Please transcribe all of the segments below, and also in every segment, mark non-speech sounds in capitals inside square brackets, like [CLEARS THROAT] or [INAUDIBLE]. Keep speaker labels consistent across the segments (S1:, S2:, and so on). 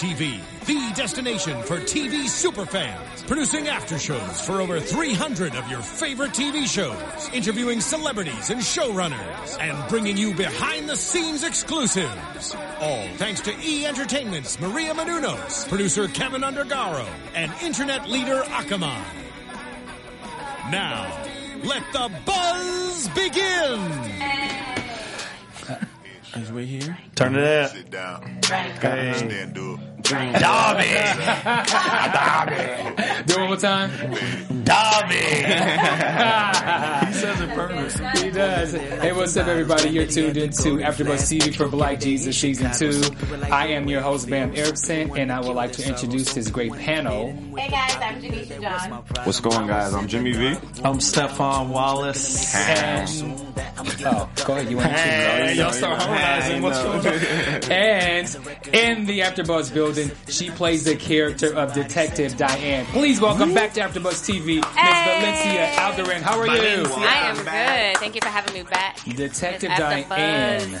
S1: TV, the destination for TV superfans, producing aftershows for over 300 of your favorite TV shows, interviewing celebrities and showrunners, and bringing you behind-the-scenes exclusives. All thanks to E Entertainment's Maria Menounos, producer Kevin Undergaro, and internet leader Akamai. Now, let the buzz begin!
S2: Is we here?
S3: Turn it up.
S4: Sit down.
S3: Hey.
S4: Stand up.
S3: Dobby.
S2: Do it one more time.
S3: Dobby. [LAUGHS] he says it perfect.
S2: He does. Hey, what's up, everybody? You're tuned into AfterBuzz TV for Black Jesus Season 2. I am your host, Bamm Ericsen, and I would like to introduce this great panel.
S5: Hey guys, I'm Janiesha John.
S6: What's going, guys? I'm Jimmy V.
S3: I'm Stephaune Wallace.
S2: And, oh, go ahead. You want to
S3: Hey, y'all start harmonizing. What's going on?
S2: And in the AfterBuzz building, she plays the character of Detective Diane. Please welcome back to AfterBuzz TV, Miss
S5: Hey.
S2: Valenzia Algarin. How are you?
S5: I am good. Thank you for having me back.
S2: Detective
S5: It's AfterBuzz.
S2: Diane.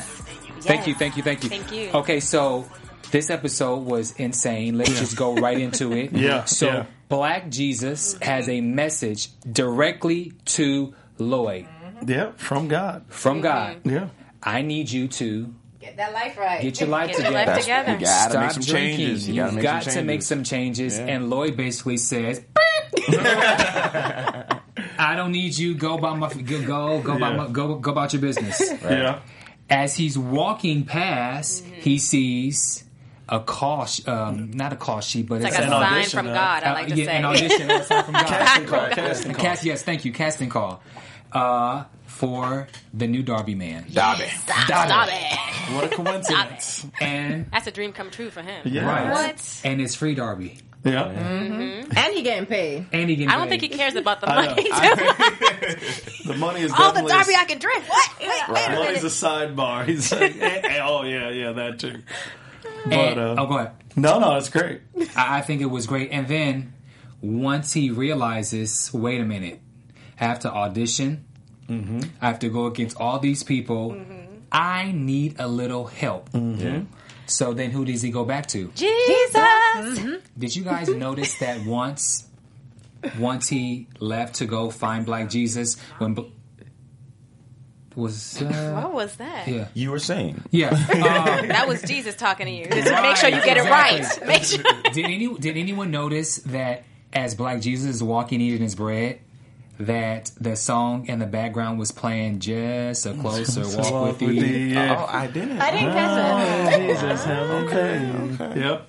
S2: Thank you, thank you, thank you.
S5: Thank you.
S2: Okay, so this episode was insane. Let's just go right into it. [LAUGHS]
S3: Yeah,
S2: So
S3: yeah.
S2: Black Jesus has a message directly to Lloyd
S3: Yeah, from God.
S2: from God.
S3: Yeah.
S2: I need you to
S5: Get that life right.
S2: get your life
S5: Get
S2: together.
S5: your life together.
S6: you gotta
S2: Stop
S6: make some
S2: drinking.
S6: changes. You
S2: You've
S6: gotta make some
S2: to make
S6: changes.
S2: some changes.
S6: Yeah.
S2: And Lloyd basically says, [LAUGHS] "I don't need you. Go about my go go go about
S3: Yeah.
S2: my, go go about your business." [LAUGHS]
S3: Yeah.
S2: As he's walking past, he sees a call, um, not a call sheet, but
S5: It's like a
S3: an
S5: sign
S3: audition,
S5: from
S3: uh,
S5: God, I
S2: uh,
S5: like to
S2: yeah,
S5: say.
S2: an audition. It's not from [LAUGHS] God.
S3: Casting call. Casting call.
S2: Cast, yes, thank you. Casting call uh, for the new Darby man.
S6: Darby.
S5: Stop, stop it.
S3: What a coincidence.
S2: And
S5: That's a dream come true for him.
S3: Yeah.
S2: right,
S5: What?
S2: and it's free Darby.
S3: Yeah.
S7: And he getting paid.
S2: And he can
S5: I don't think he cares about the [LAUGHS]
S3: I know.
S5: money. [LAUGHS]
S3: The money is
S5: All the
S3: definitely
S5: Darby I can drink. What? Wait, wait a
S3: money's
S5: minute.
S3: a sidebar. He's [LAUGHS] like, eh, eh, oh yeah, yeah, that too. But
S2: And,
S3: uh,
S2: oh, go ahead.
S3: no, no, it's great.
S2: I, I think it was great. And then once he realizes, wait a minute, I have to audition.
S3: Mm-hmm.
S2: I have to go against all these people. I need a little help. So then, who does he go back to?
S5: Jesus.
S2: Did you guys notice that once, once he left to go find Black Jesus, when was uh,
S5: What was that?
S2: yeah
S6: You were saying.
S2: yeah. [LAUGHS] Um,
S5: That was Jesus talking to you. Just make sure you get it right. Make sure.
S2: did any did anyone notice that as Black Jesus is walking eating his bread, that the song in the background was playing just a closer [LAUGHS] walk, with thee?
S3: yeah.
S6: Oh, I didn't.
S5: I didn't catch that. [LAUGHS]
S3: Jesus, okay. Yep.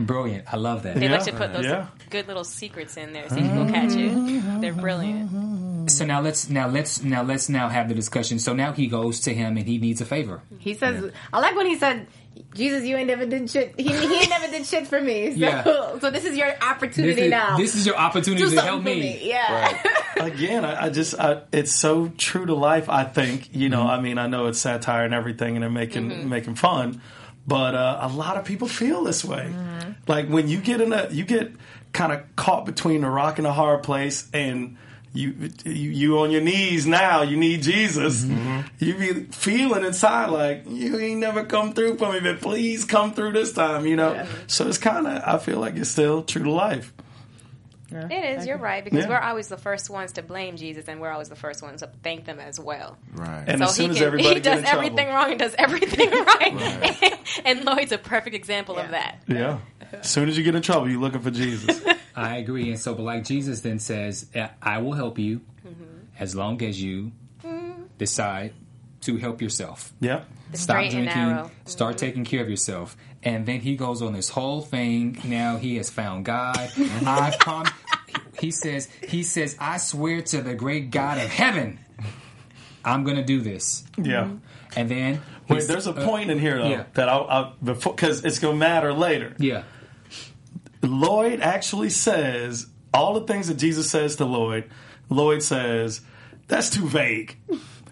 S2: Brilliant. I love that.
S5: They
S3: Yeah.
S5: like to put those
S3: Yeah.
S5: good little secrets in there so people catch it. They're brilliant.
S2: So now let's now let's now let's now have the discussion. So now he goes to him and he needs a favor.
S7: He says, I like when he said, Jesus, you ain't never did shit. He, he ain't never did shit for me. So,
S2: Yeah.
S7: so this is your
S2: This
S7: opportunity
S2: is,
S7: now.
S2: this is your opportunity to help me.
S7: me. Yeah. [LAUGHS]
S3: Again, I, I just, I, it's so true to life. I think, you know, mm-hmm. I mean, I know it's satire and everything, and they're making mm-hmm. making fun, but uh, a lot of people feel this way. Mm-hmm. Like when you get in a, you get kind of caught between a rock and a hard place, and you, you you on your knees now. You need Jesus. Mm-hmm. You be feeling inside like you ain't never come through for me, but please come through this time. You know. So it's kind of, I feel like it's still true to life.
S5: It is. You're right because
S3: Yeah.
S5: we're always the first ones to blame Jesus, and we're always the first ones to thank them as well.
S6: Right.
S3: And
S5: so
S3: as soon
S5: he
S3: as everybody
S5: he does
S3: in trouble-
S5: everything wrong and does everything [LAUGHS] right. [LAUGHS] and Lloyd's a perfect example of that.
S3: Yeah. As soon as you get in trouble, you're looking for Jesus. [LAUGHS]
S2: I agree. And so, but like Jesus then says, I will help you mm-hmm. as long as you mm-hmm. decide to help yourself.
S3: yeah.
S2: Stop
S5: straight and
S2: drinking.
S5: narrow.
S2: Start mm-hmm. taking care of yourself. And then he goes on this whole thing. Now he has found God. I prom- He says. He says. I swear to the great God of heaven, I'm going to do this.
S3: Yeah.
S2: And then
S3: Wait, there's a
S2: uh,
S3: point in here though
S2: yeah.
S3: that I'll, I'll before because it's gonna matter later.
S2: yeah.
S3: Lloyd actually says all the things that Jesus says to Lloyd. Lloyd says that's too vague.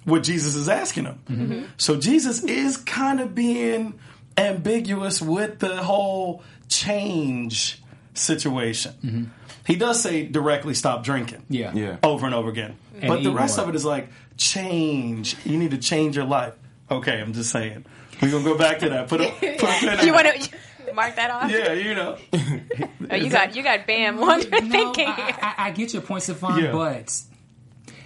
S3: what Jesus is asking him. Mm-hmm. Mm-hmm. So Jesus is kind of being ambiguous with the whole change situation. Mm-hmm. He does say directly stop drinking.
S2: Yeah.
S6: Yeah.
S3: Over and over again.
S2: And
S3: but the rest
S2: more.
S3: of it is like change. You need to change your life. Okay, I'm just saying. We're gonna go back to that. Put a, [LAUGHS] put a pin in
S5: You want to [LAUGHS] mark that off?
S3: Yeah, you know.
S5: Oh, you got you got Bamm wondering,
S2: No,
S5: thinking.
S2: I, I, I get your point, Stephaune,
S3: Yeah.
S2: but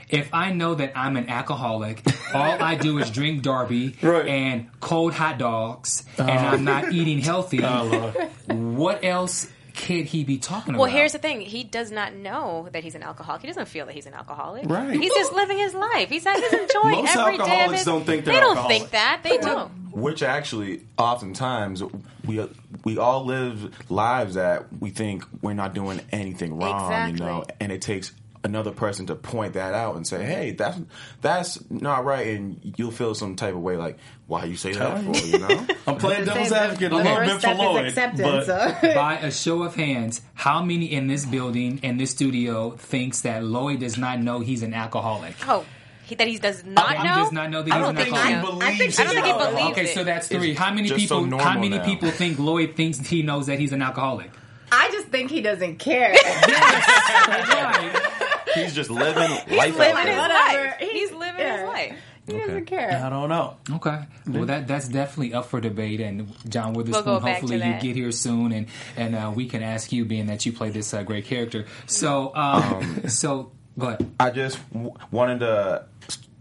S2: if I know that I'm an alcoholic, all I do is drink Darby
S3: Right.
S2: and cold hot dogs, and uh-huh. I'm not eating healthy, [LAUGHS]
S3: Oh
S2: what else could he be talking
S5: Well,
S2: about?
S5: Well, here's the thing. He does not know that he's an alcoholic. He doesn't feel that he's an alcoholic.
S3: Right.
S5: He's just living his life. He's, he's [LAUGHS] enjoying
S3: Most
S5: every day of
S3: alcoholics
S5: his-
S3: don't think they're
S5: They don't
S3: alcoholics.
S5: think that. They don't.
S6: Which actually, oftentimes, we we all live lives that we think we're not doing anything wrong, you know, and it takes another person to point that out and say, "Hey, that's that's not right," and you'll feel some type of way, like, "Why you say that for?" You know? [LAUGHS]
S3: I'm playing devil's advocate a
S7: the
S3: little
S7: first
S3: bit for Lloyd.
S7: acceptance.
S3: but-
S7: so. [LAUGHS]
S2: By a show of hands, how many in this building, in this studio, thinks that Lloyd does not know he's an alcoholic?
S5: Oh, he, that he does not
S2: He
S5: know.
S2: does not know that
S5: I
S2: he's
S5: don't
S2: an
S5: think
S2: alcoholic.
S5: he
S3: believes
S5: I think, I don't think he believes
S2: Okay,
S5: it.
S2: so that's three. How many
S6: just
S2: people?
S6: so
S2: how many
S6: now.
S2: people think Lloyd thinks he knows that he's an alcoholic?
S7: I just think he doesn't care. [LAUGHS]
S6: He's just living life
S5: He's
S6: out
S5: living his
S6: there.
S7: Whatever.
S5: life.
S7: He-
S5: He's living
S7: yeah.
S5: his life.
S7: he doesn't care.
S3: I don't know.
S2: Okay. Well, that that's definitely up for debate, and John Witherspoon.
S5: We'll
S2: hopefully, you get here soon, and and uh, we can ask you, being that you play this uh, great character. So, um, so go ahead.
S6: I just w- wanted to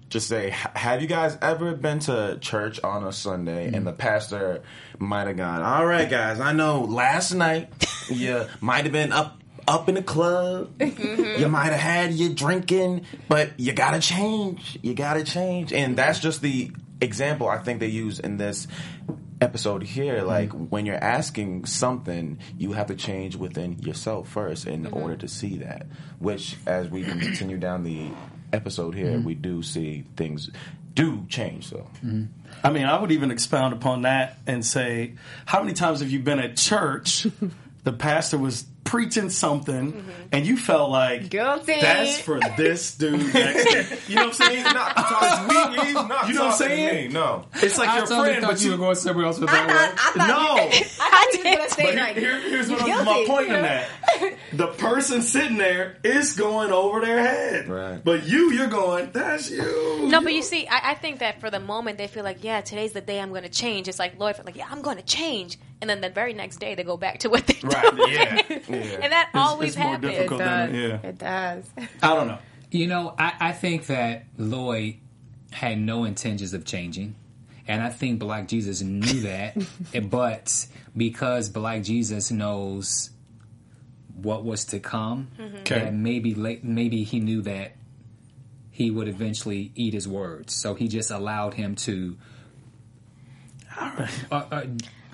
S6: just say, have you guys ever been to church on a Sunday and mm-hmm. the pastor might have gone, "All right, guys, I know last night [LAUGHS] you might have been up." Up in the club, mm-hmm. you might have had your drinking, but you gotta change. You gotta change, and that's just the example I think they use in this episode here. Mm-hmm. Like when you're asking something, you have to change within yourself first in mm-hmm. order to see that. Which, as we continue down the episode here, mm-hmm. we do see things do change. So
S3: I mean, I would even expound upon that and say, how many times have you been at church? [LAUGHS] the pastor was preaching something, mm-hmm. and you felt like
S7: Guilty.
S3: That's for this dude. [LAUGHS] Next. You know what I'm saying?
S6: he's not talking. He's not
S3: You know what I'm
S6: talking to
S3: saying?
S6: me, No.
S3: It's like your friend, but you
S2: going somewhere else with
S7: I thought, I thought,
S3: no.
S7: I thought he was going to say
S3: But
S7: like,
S3: here- here's what I'm,
S7: guilty,
S3: my point
S7: you
S3: in that. [LAUGHS] The person sitting there is going over their head.
S6: Right.
S3: But you, you're going, that's you.
S5: No, but you see, I, I think that for the moment they feel like, yeah, today's the day I'm going to change. It's like Lloyd felt like, yeah, I'm going to change, and then the very next day they go back to what they're
S3: Right,
S5: doing.
S3: yeah, [LAUGHS]
S5: and that
S3: It's-
S5: always
S3: it's more
S5: happens.
S7: It
S3: difficult.
S7: does.
S3: Yeah.
S7: It does.
S3: I don't know.
S2: You know, I, I think that Lloyd had no intentions of changing. And I think Black Jesus knew that. [LAUGHS] but because Black Jesus knows what was to come,
S3: Okay.
S2: that maybe late, maybe he knew that he would eventually eat his words. So he just allowed him to. Uh, uh,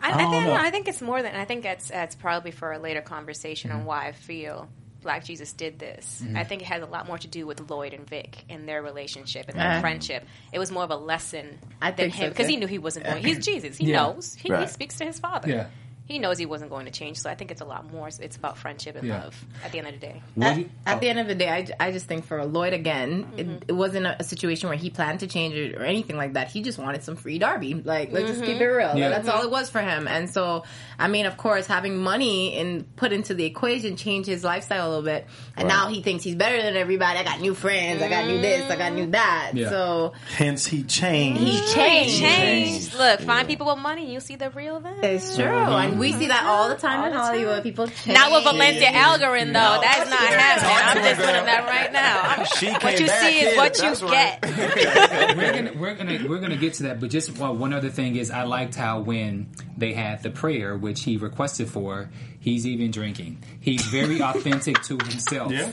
S5: I, I,
S3: don't
S5: think,
S3: know.
S5: I think it's more than. I think that's that's probably for a later conversation
S3: Mm-hmm.
S5: on why I feel Black Jesus did this. I think it has a lot more to do with Lloyd and Vic and their relationship and their
S7: Uh.
S5: friendship. It was more of a lesson
S7: I
S5: than
S7: think
S5: him because
S7: too.
S5: he knew he wasn't going. He's Jesus. He
S2: Yeah.
S5: knows. He, he speaks to his father.
S2: Yeah.
S5: He knows he wasn't going to change. So I think it's a lot more. It's about friendship and
S2: Yeah.
S5: love at the end of the day.
S7: At,
S2: you-
S7: at the end of the day, I, I just think for Lloyd again, it, mm-hmm. it wasn't a, a situation where he planned to change it or anything like that. He just wanted some free Darby. Like, let's just keep mm-hmm. it real.
S2: Yeah.
S7: That's all mm-hmm. it was for him. And so, I mean, of course, having money and put into the equation changed his lifestyle a little bit. And now he thinks he's better than everybody. I got new friends. I got new this. I got new that.
S2: Yeah.
S7: So
S3: Hence, he changed.
S7: he changed.
S5: Change. Look, find people with money. You'll see the real them.
S7: It's true, and we see that all the time
S5: All
S7: in
S5: the
S7: Hollywood.
S5: time.
S7: People change.
S5: Not with Valenzia Algarin though.
S3: No.
S5: That's not happening. I'm just putting that right now. I'm-
S6: She
S5: what you
S6: back
S5: see is what you
S6: right.
S5: get. [LAUGHS]
S2: we're gonna we're gonna we're gonna get to that, but just well, one other thing is I liked how when they had the prayer which he requested for, he's even drinking. He's very [LAUGHS] authentic to himself.
S3: Yeah.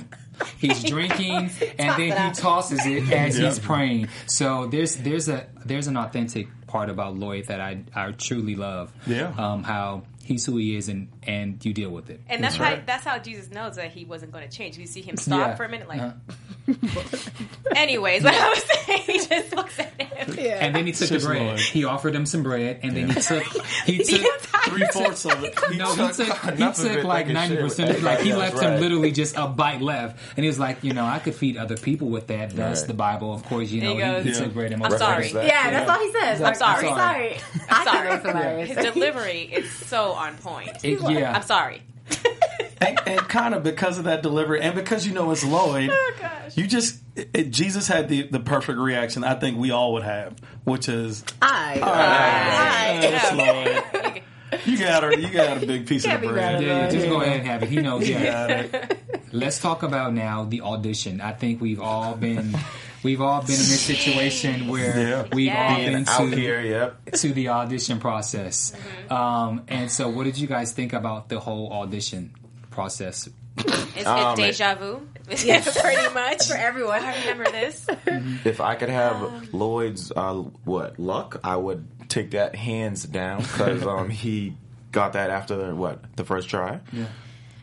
S2: He's drinking [LAUGHS] and then he tosses it as he's praying. So there's there's a there's an authentic part about Lloyd that I I truly love.
S3: Yeah.
S2: Um, how He's who he is, and and you deal with it.
S5: And that's,
S3: That's
S5: how that's how Jesus knows that he wasn't going to change. You see him stop
S2: Yeah.
S5: for a minute, like.
S2: Uh-huh. [LAUGHS]
S5: Anyways, what I was saying, [LAUGHS] he just looks at him.
S7: Yeah.
S2: And then he took the bread.
S3: Lord.
S2: He offered him some bread, and then he took he [LAUGHS] took
S3: Three fourths of it.
S2: no, he took he took like ninety
S6: share with
S2: percent. Like he left
S6: else,
S2: him
S6: right.
S2: literally just a bite left, and he was like, you know, I could feed other people with that. Thus,
S6: Right.
S2: the Bible, of course, you know,
S5: he
S2: he,
S5: goes.
S2: he
S3: Yeah.
S2: took bread and
S5: I'm sorry.
S6: that.
S7: Yeah, that's all he says.
S2: I'm
S7: sorry.
S2: sorry.
S7: sorry.
S5: I'm
S7: I
S5: sorry.
S7: think that's hilarious.
S5: His delivery is so on point.
S2: It- yeah,
S5: I'm sorry. [LAUGHS]
S3: and, and kind of because of that delivery, and because you know it's Lloyd,
S5: Oh, gosh.
S3: you just it, Jesus had the the perfect reaction. I think we all would have, which is,
S7: I.
S3: "Yes,
S5: Yeah.
S3: Lord, you got her, you got a big piece of the
S7: be
S3: bread.
S2: yeah, yeah, just go ahead and have it. He knows. Yeah. [LAUGHS] Let's talk about now the audition. I think we've all been. We've all been in this situation where
S3: Yeah.
S2: we've all
S5: Yes.
S2: been
S6: Out
S2: to
S6: here, yep.
S2: to the audition process. Um, and so, what did you guys think about the whole audition process?
S5: It's,
S6: Um,
S5: it's deja vu. [LAUGHS] yeah, pretty much.
S7: For everyone.
S5: I remember this.
S6: If I could
S5: Um,
S6: have Lloyd's uh, what luck, I would take that hands down because um, he got that after what the first try.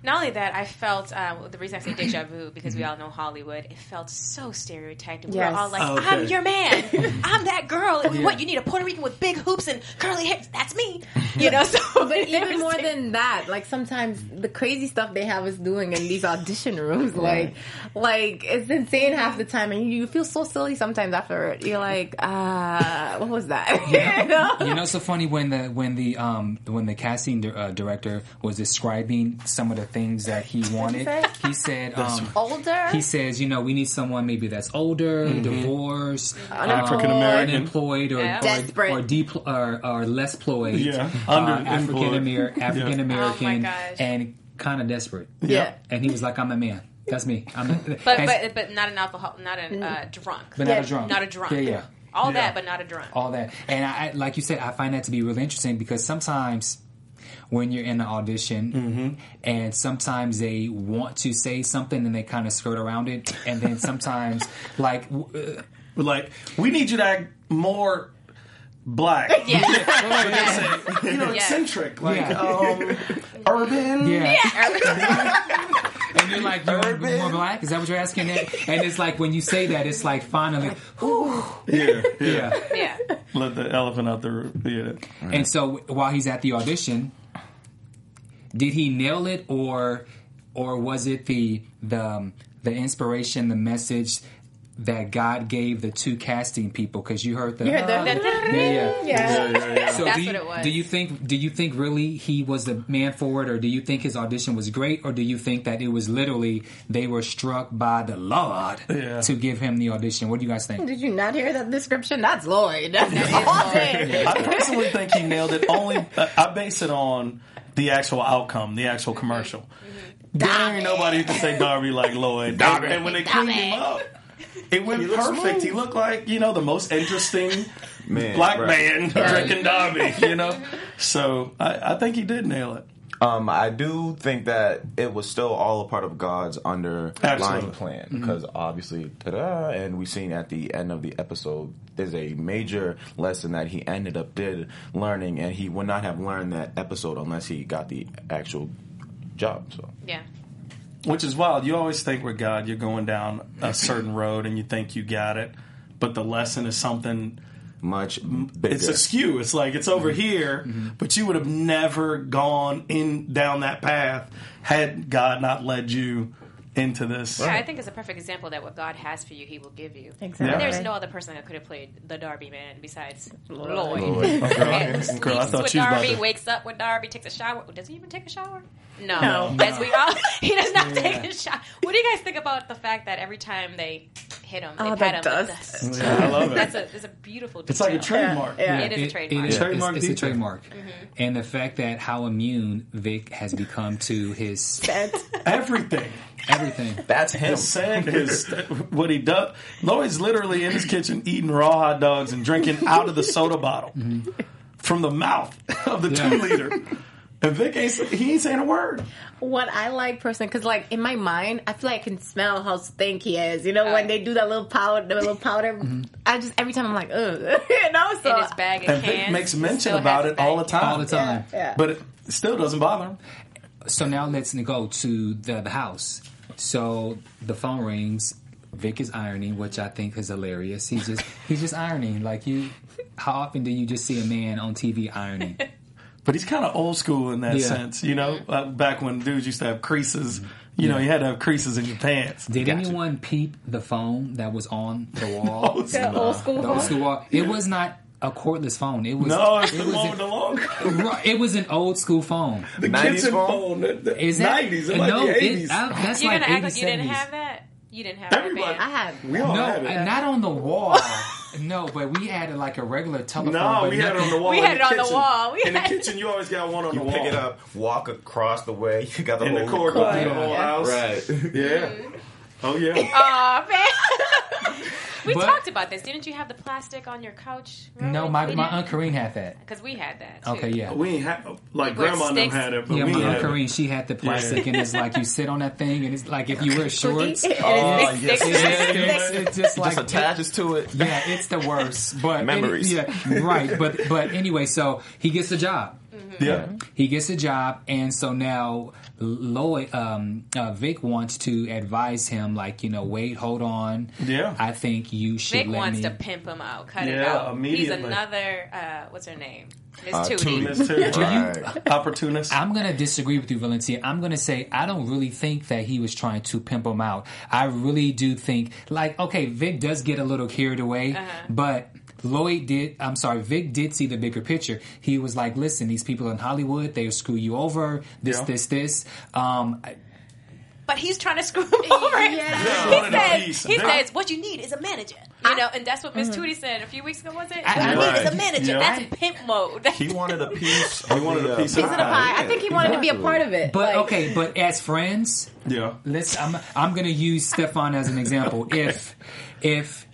S5: Not only that, I felt uh, the reason I say deja vu because we all know Hollywood. It felt so stereotyped. We
S7: Yes.
S5: were all like,
S3: Okay.
S5: "I'm your man. [LAUGHS] I'm that girl." And what you need a Puerto Rican with big hoops and curly hair? That's me. [LAUGHS] You know. So, [LAUGHS]
S7: But even more than that, like sometimes the crazy stuff they have us doing in these audition rooms, like, like it's insane half the time, and you feel so silly sometimes after it. You're like, ah, what was that? you know?
S2: You know, it's so funny when the when the um when the casting di- uh, director was describing some of the things that he wanted.
S7: say?
S2: He said, um,
S7: Older.
S2: he says, you know, we need someone maybe that's older, divorced, um,
S3: African American.
S2: unemployed, or
S5: Yeah.
S2: or,
S7: Desperate.
S2: or, depl- or, or less ployed,
S3: Yeah.
S2: uh,
S3: Underemployed.
S2: African American, African American,
S5: Oh
S2: and kind of desperate.
S7: yeah.
S2: And he was like, "I'm a man. That's me. I'm a,
S5: but but but not an alcohol, not a uh, drunk,
S2: but not
S7: Yeah.
S2: a drunk.
S5: not a drunk.
S2: Yeah, yeah."
S5: All
S3: Yeah.
S5: that, but not a drunk.
S2: all that. And I, like you said, I find that to be really interesting because sometimes when you're in an audition and sometimes they want to say something and they kind of skirt around it, and then sometimes [LAUGHS] like w- uh,
S3: Like, we need you to act more black. [LAUGHS]
S5: Yeah. [LAUGHS]
S3: you know,
S5: Yeah.
S3: eccentric, like
S2: Yeah.
S3: um, urban.
S2: yeah. And you're like, you want more black? Is that what you're asking? And it's like when you say that, it's like finally,
S3: yeah, yeah.
S2: yeah.
S5: yeah.
S3: Let the elephant out the room. Yeah.
S2: And so while he's at the audition, did he nail it, or or was it the the um, the inspiration, the message that God gave the two casting people? Because you heard the,
S7: You heard the- [LAUGHS]
S2: yeah, yeah.
S7: yeah.
S2: So
S5: That's
S2: do you,
S5: what it was.
S2: do you think do you think really he was the man for it, or do you think his audition was great, or do you think that it was literally they were struck by the Lord
S3: Yeah.
S2: to give him the audition? What do you guys think?
S7: Did you not hear that description? That's Lloyd. All day. [LAUGHS]
S3: I personally think he nailed it. Only I base it on the actual outcome, the actual commercial. There ain't nobody who can say Darby like Lloyd.
S6: Darby.
S3: And when they cleaned him up, it went
S6: looked
S3: perfect. He looked like you know the most interesting
S6: Man,
S3: black
S6: right.
S3: man drinking Darby. You know, so I, I think he did nail it.
S6: Um, I do think that it was still all a part of God's underlying plan because obviously, ta-da, and we've seen at the end of the episode, there's a major lesson that he ended up did learning, and he would not have learned that episode unless he got the actual job. So
S5: Yeah.
S3: Which is wild. You always think with God, you're going down a certain road and you think you got it, but the lesson is something.
S6: Much bigger.
S3: It's askew. It's like it's over mm-hmm. here, mm-hmm. but you would have never gone in down that path had God not led you into this.
S5: Yeah, I think it's a perfect example that what God has for you, He will give you.
S7: Exactly.
S5: And there's no other person that could have played the Darby man besides Lloyd.
S6: Lloyd.
S5: Man, who [LAUGHS]
S3: Girl, I
S5: sleeps
S3: thought
S5: with
S3: you
S5: Darby,
S3: to-
S5: wakes up with Darby, takes a shower. Does he even take a shower? No.
S7: No.
S5: As we all, [LAUGHS] he does not take a shower. What do you guys think about the fact that every time they hit him, ah, they
S7: Oh,
S5: pat
S7: the
S5: him with
S7: dust.
S5: dust? [LAUGHS]
S3: Yeah, I love it.
S5: That's a, that's a beautiful detail.
S3: It's like a trademark.
S7: Yeah.
S5: It is a
S2: It-
S5: trademark.
S2: It is,
S3: Trademark
S2: it's, it's a
S3: detail.
S2: trademark. Mm-hmm. And the fact that how immune Vic has become to his [LAUGHS]
S3: Everything.
S2: everything.
S6: That's him.
S3: His saying his what he does. Lloyd's literally in his kitchen eating raw hot dogs and drinking out of the soda bottle mm-hmm. from the mouth of the
S2: Yeah.
S3: two liter. And Vic ain't he ain't saying a word.
S7: What I like personally, because like in my mind, I feel like I can smell how stink he is. You know, when they do that little powder, the little powder. [LAUGHS] Mm-hmm. I just every time I'm like, ugh, [LAUGHS] you know. So
S5: in his bag
S3: And
S5: cans.
S3: Vic makes mention about it all the time.
S2: All the time.
S7: yeah.
S3: But it, it still doesn't bother him.
S2: So now let's go to the, the house. So the phone rings. Vic is ironing, which I think is hilarious. He's just he's just ironing. Like you, how often do you just see a man on TV ironing? [LAUGHS]
S3: But he's kind of old school in that
S2: Yeah.
S3: sense, you know. Uh, back when dudes used to have creases, you know, you had to have creases in your pants.
S2: Did anyone peep the phone that was on the [LAUGHS] wall?
S7: The old school
S2: the old
S7: phone.
S2: school wall. It was not a cordless phone. It was
S3: No, it's
S2: it
S3: the
S2: was
S3: one
S2: an-
S3: the long,
S2: It was an old school phone.
S3: the
S6: 90s
S3: kitchen
S6: phone?
S3: phone, the, the
S2: Is that
S3: 90s, it might
S2: no?
S3: be
S2: it-
S3: 80s.
S2: I- that's
S5: You're
S2: like
S5: gonna act
S2: 80s,
S5: like you didn't have that. You didn't have
S3: Everybody-
S5: that
S7: I
S5: band.
S7: had.
S3: we all
S2: No,
S3: have it.
S2: uh, not on the wall. [LAUGHS] no, but we had it like a regular telephone.
S3: no, we had it on the wall.
S5: We
S3: in
S5: had
S3: the
S5: it on the
S3: kitchen.
S5: wall. We
S3: in the kitchen, you always got one on
S6: You
S3: the wall.
S6: pick it up, walk across the way. You got the
S3: in the
S6: whole
S3: cord going through the whole house.
S6: Right.
S3: Yeah. Mm-hmm. Oh yeah.
S5: Aw, man. [LAUGHS] we
S2: But-
S5: talked about this. Didn't you have the plastic on your couch?
S2: No, my my aunt Karine had that.
S5: Because we had that. Too.
S2: Okay, yeah.
S3: we ain't had like
S5: With
S3: grandma and them
S5: sticks?
S3: had it, but
S2: Yeah,
S3: we
S2: my aunt
S3: had it.
S2: Karine, she had the plastic, and it's like you sit on that thing, and it's like if you wear shorts, [LAUGHS]
S7: Cookie.
S2: it's,
S6: Oh,
S7: It's
S6: yes.
S2: it's, it's just like
S6: Just attaches to it.
S2: Yeah, it's the worst. But
S6: Memories.
S2: yeah, right. But but anyway, so he gets the job.
S3: Yeah.
S2: He gets a job, and so now Lloyd, um, uh, Vic wants to advise him, like you know, wait, hold on.
S3: Yeah.
S2: I think you should.
S5: Vic
S2: let
S5: wants
S2: me.
S5: to pimp him out, cut it
S3: Yeah,
S5: out. He's another. Uh, what's her name? Miss
S6: Uh,
S5: Tootie.
S6: Tootie.
S3: Miss Tootie.
S6: Right.
S3: Opportunist.
S2: I'm gonna disagree with you, Valenzia. I'm gonna say I don't really think that he was trying to pimp him out. I really do think, like, okay, Vic does get a little carried away, but Lloyd did. I'm sorry, Vic did see the bigger picture. He was like, "Listen, these people in Hollywood, they'll screw you over. This,
S3: Yeah.
S2: this, this." Um,
S5: But he's trying to screw him [LAUGHS] over.
S7: Yeah.
S3: Yeah.
S5: He
S3: Wanted
S5: says, he says, what you need is a manager. You know, and that's what Miss Tootie said a few weeks ago, was it?
S2: I-
S5: what you
S3: Right.
S5: need is a manager.
S3: Yeah.
S5: That's pimp mode.
S6: He wanted a piece. [LAUGHS]
S3: He wanted a piece of
S7: Piece of the pie. I think he wanted to be a part of it.
S2: but
S7: Like,
S2: okay, but as friends,
S3: yeah.
S2: let's I'm I'm gonna use Stephaune as an example. If if